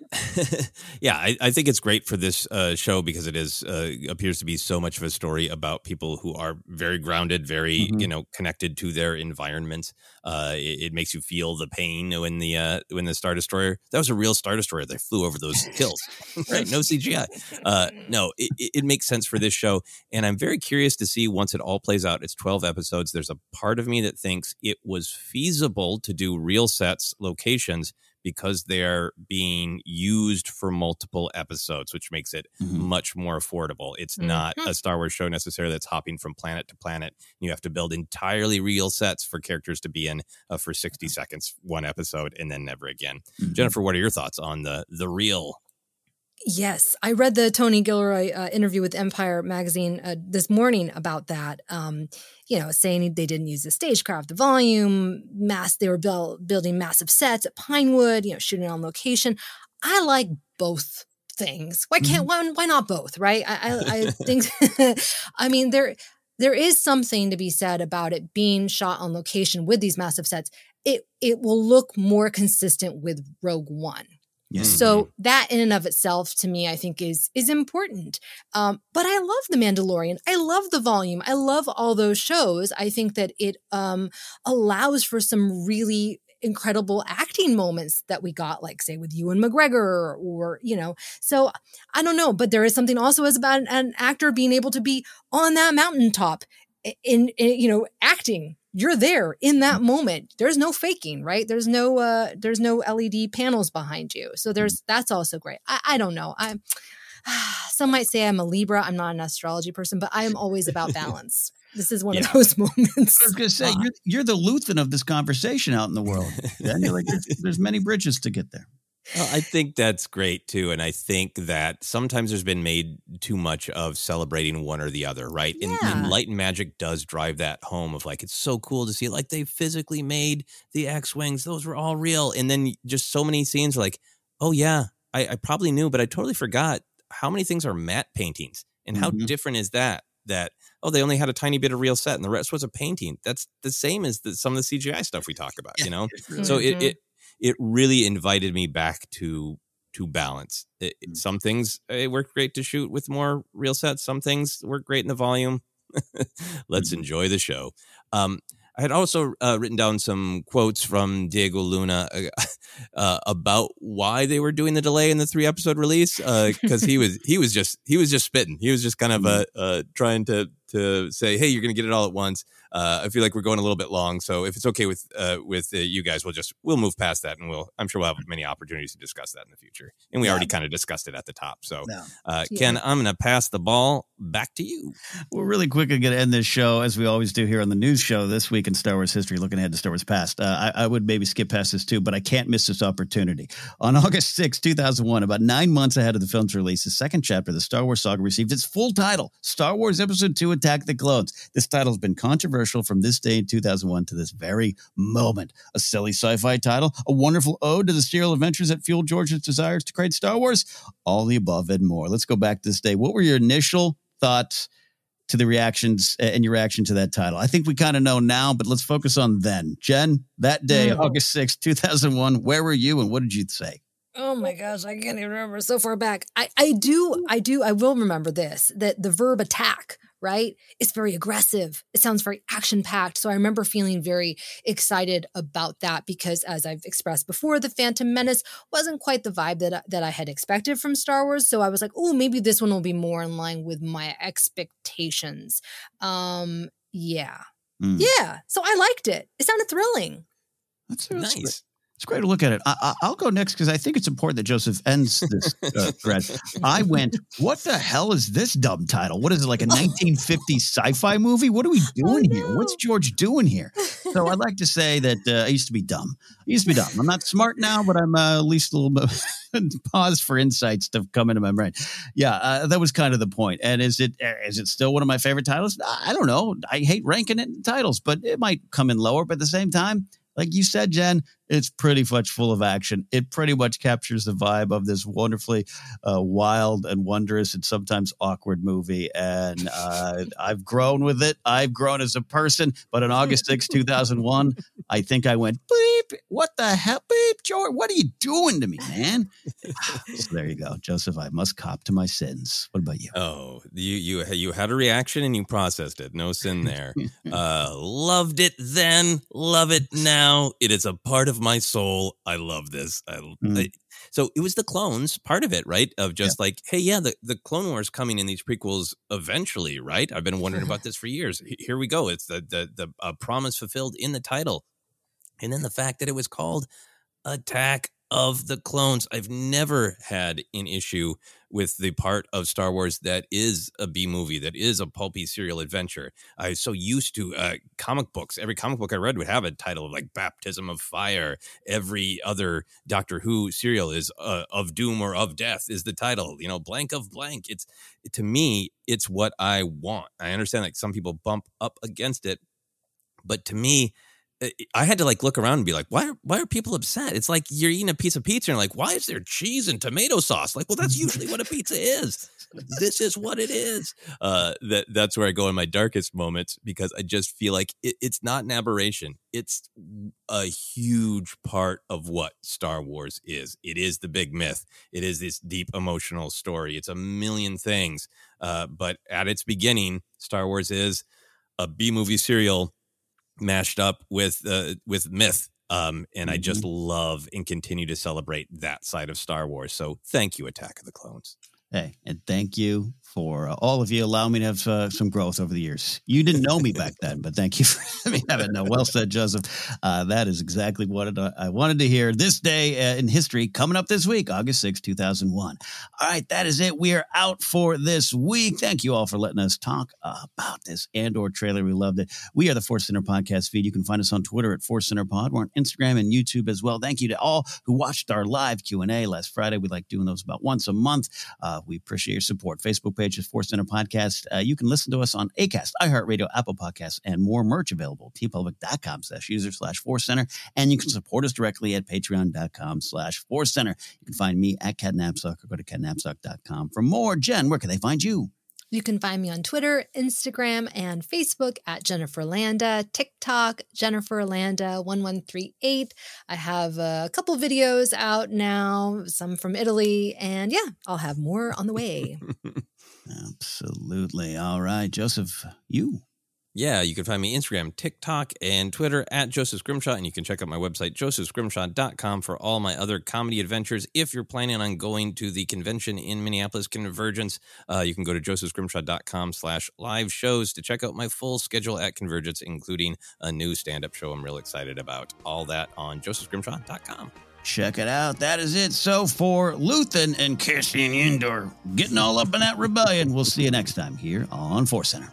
yeah, I, I think it's great for this uh, show because it is uh, appears to be so much of a story about people who are very grounded, very Mhm. you know connected to their environment. Uh, it, it makes you feel the pain when the uh, when the Star Destroyer that was a real Star Destroyer. They flew over those hills, right? No CGI. Uh, no, it it makes sense for this show, and I'm very curious to see once it all plays out. It's 12 episodes. There's a part of me that thinks it was feasible to do real sets, locations because they're being used for multiple episodes, which makes it Mm-hmm. much more affordable. It's not Mhm. a Star Wars show necessarily that's hopping from planet to planet. You have to build entirely real sets for characters to be in uh, for 60 seconds, one episode, and then never again. Mm-hmm. Jennifer, what are your thoughts on the the real? Yes, I read the Tony Gilroy uh, interview with Empire magazine uh, this morning about that. Um, you know, saying they didn't use the stagecraft, the volume, mass. They were buil- building massive sets at Pinewood. You know, shooting on location. I like both things. Why can't one? Why not both? Right? I, I, I think. I mean, there there is something to be said about it being shot on location with these massive sets. It it will look more consistent with Rogue One. Yes. So that in and of itself to me, I think is is important. Um, but I love the Mandalorian. I love the volume. I love all those shows. I think that it um, allows for some really incredible acting moments that we got, like say with Ewan McGregor, or you know. So I don't know, but there is something also as about an, an actor being able to be on that mountaintop in, in you know acting. You're there in that moment. There's no faking right? There's no uh there's no led panels behind you. So there's that's also great. I, I don't know. I'm some might say i'm a libra. I'm not an astrology person but i am always about balance. This is one of those moments. I was going to say you're, you're the Luthen of this conversation out in the world. Then you're like, there's, there's many bridges to get there. Well, I think that's great too. And I think that sometimes there's been made too much of celebrating one or the other, right? And, and Light and Magic does drive that home of like, it's so cool to see, like, they physically made the X Wings. Those were all real. And then just so many scenes are like, oh, yeah, I, I probably knew, but I totally forgot how many things are matte paintings. And how Mhm. different is that? That, oh, they only had a tiny bit of real set and the rest was a painting. That's the same as the, some of the CGI stuff we talk about, you know? So it, it it really invited me back to to balance. It, it- some things it worked great to shoot with more real sets. Some things work great in the volume. Let's enjoy the show. Um, I had also uh, written down some quotes from Diego Luna uh, uh, about why they were doing the delay in the three episode release because he was he was just he was just spitting. He was just kind of uh, uh, trying to to say, hey, you're going to get it all at once. Uh, I feel like we're going a little bit long, so if it's okay with uh, with uh, you guys, we'll just we'll move past that, and we'll I'm sure we'll have many opportunities to discuss that in the future. And we Yeah. already kind of discussed it at the top. So, No. uh, Yeah. Ken, I'm going to pass the ball back to you. We're really quickly going to end this show, as we always do here on the news show this week in Star Wars history, looking ahead to Star Wars past. Uh, I, I would maybe skip past this too, but I can't miss this opportunity. On August 6, 2001, about nine months ahead of the film's release, the second chapter of the Star Wars saga received its full title Star Wars Episode 2 Attack the Clones. This title has been controversial controversial from this day in 2001 to this very moment. A silly sci fi title, a wonderful ode to the serial adventures that fueled George's desires to create Star Wars, all the above and more. Let's go back to this day. What were your initial thoughts? To the reactions and your reaction to that title. I think we kind of know now, but let's focus on then. Jen, that day, Mm. August sixth, 2001, where were you and what did you say? Oh my gosh, I can't even remember so far back. I, I do, I do, I will remember this that the verb attack, right? It's very aggressive. It sounds very action packed. So I remember feeling very excited about that because, as I've expressed before, the Phantom Menace wasn't quite the vibe that I, that I had expected from Star Wars. So I was like, oh, maybe this one will be more in line with my expectations. Um, yeah, Mm. yeah. So I liked it. It sounded thrilling. That's, nice. It's great to look at it. I, I, I'll go next because I think it's important that Joseph ends this uh, thread. I went, what the hell is this dumb title? What is it, like a 1950s sci fi movie? What are we doing here? What's George doing here? So I'd like to say that uh, I used to be dumb. I used to be dumb. I'm not smart now, but I'm uh, at least a little bit pause for insights to come into my brain. Yeah, uh, that was kind of the point. And is it is it still one of my favorite titles? I don't know. I hate ranking it in titles, but it might come in lower. But at the same time, like you said, Jen, it's pretty much full of action. It pretty much captures the vibe of this wonderfully uh, wild and wondrous and sometimes awkward movie. And uh, I've grown with it. I've grown as a person. But on August 6, 2001, I think I went, beep, what the hell? Beep, George, what are you doing to me, man? so there you go. Joseph, I must cop to my sins. What about you? Oh, you you you had a reaction and you processed it. No sin there. uh, loved it then, love it now. It is a part of my soul. I love this. I, Mm. I- so it was the clones part of it, right? Of just like, hey, yeah, the the Clone Wars coming in these prequels eventually, right? I've been wondering about this for years. Here we go. It's the the the uh, promise fulfilled in the title, and then the fact that it was called Attack of the Clones. I've never had an issue with the part of Star Wars that is a B movie, that is a pulpy serial adventure. I was so used to uh, comic books. Every comic book I read would have a title of like Baptism of Fire. Every other Doctor Who serial is uh, of Doom or of Death is the title. You know, blank of blank. It's to me, it's what I want. I understand like some people bump up against it, but to me, I- had to like look around and be like, why are why are people upset? It's like you're eating a piece of pizza and like, why is there cheese and tomato sauce? Like, well, that's usually what a pizza is. This is what it is. Uh, that that's where I go in my darkest moments because I just feel like it, it's not an aberration. It's a huge part of what Star Wars is. It is the big myth. It is this deep emotional story. It's a million things. Uh, but at its beginning, Star Wars is a B movie serial mashed up with uh, with myth. Um, and I just love and continue to celebrate that side of Star Wars. So thank you, Attack of the Clones. Hey, and thank you for uh, all of you allowing me to have uh, some growth over the years. You didn't know me back then, but thank you for letting me. No, well said, Joseph. Uh, that is exactly what uh, I wanted to hear. This day uh, in history coming up this week, August 6, 2001. All right, that is it. We are out for this week. Thank you all for letting us talk about this Andor trailer. We loved it. We are the Force Center podcast feed. You can find us on Twitter at Force Center Pod. We're on Instagram and YouTube as well. Thank you to all who watched our live Q&A last Friday. We like doing those about once a month. Uh, we appreciate your support. Facebook page is Force Center Podcast. Uh, you can listen to us on ACAST, iHeartRadio, Apple Podcasts, and more merch available. teepublic.com slash user slash Force Center. And you can support us directly at patreon.com slash Force Center. You can find me at Ken Napzok or go to kennapzok.com for more. Jen, where can they find you? You can find me on Twitter, Instagram, and Facebook at Jennifer Landa, TikTok, Jennifer Landa 1138. I have a couple videos out now, some from Italy, and yeah, I'll have more on the way. Absolutely. All right, Joseph, you. Yeah, you can find me Instagram, TikTok, and Twitter at Joseph Scrimshaw. And you can check out my website, josephscrimshaw.com, for all my other comedy adventures. If you're planning on going to the convention in Minneapolis, Convergence, uh, you can go to josephscrimshaw.com slash live shows to check out my full schedule at Convergence, including a new stand-up show I'm real excited about. All that on josephscrimshaw.com. Check it out. That is it. So for Luthen and Cassian Andor getting all up in that rebellion, we'll see you next time here on Force Center.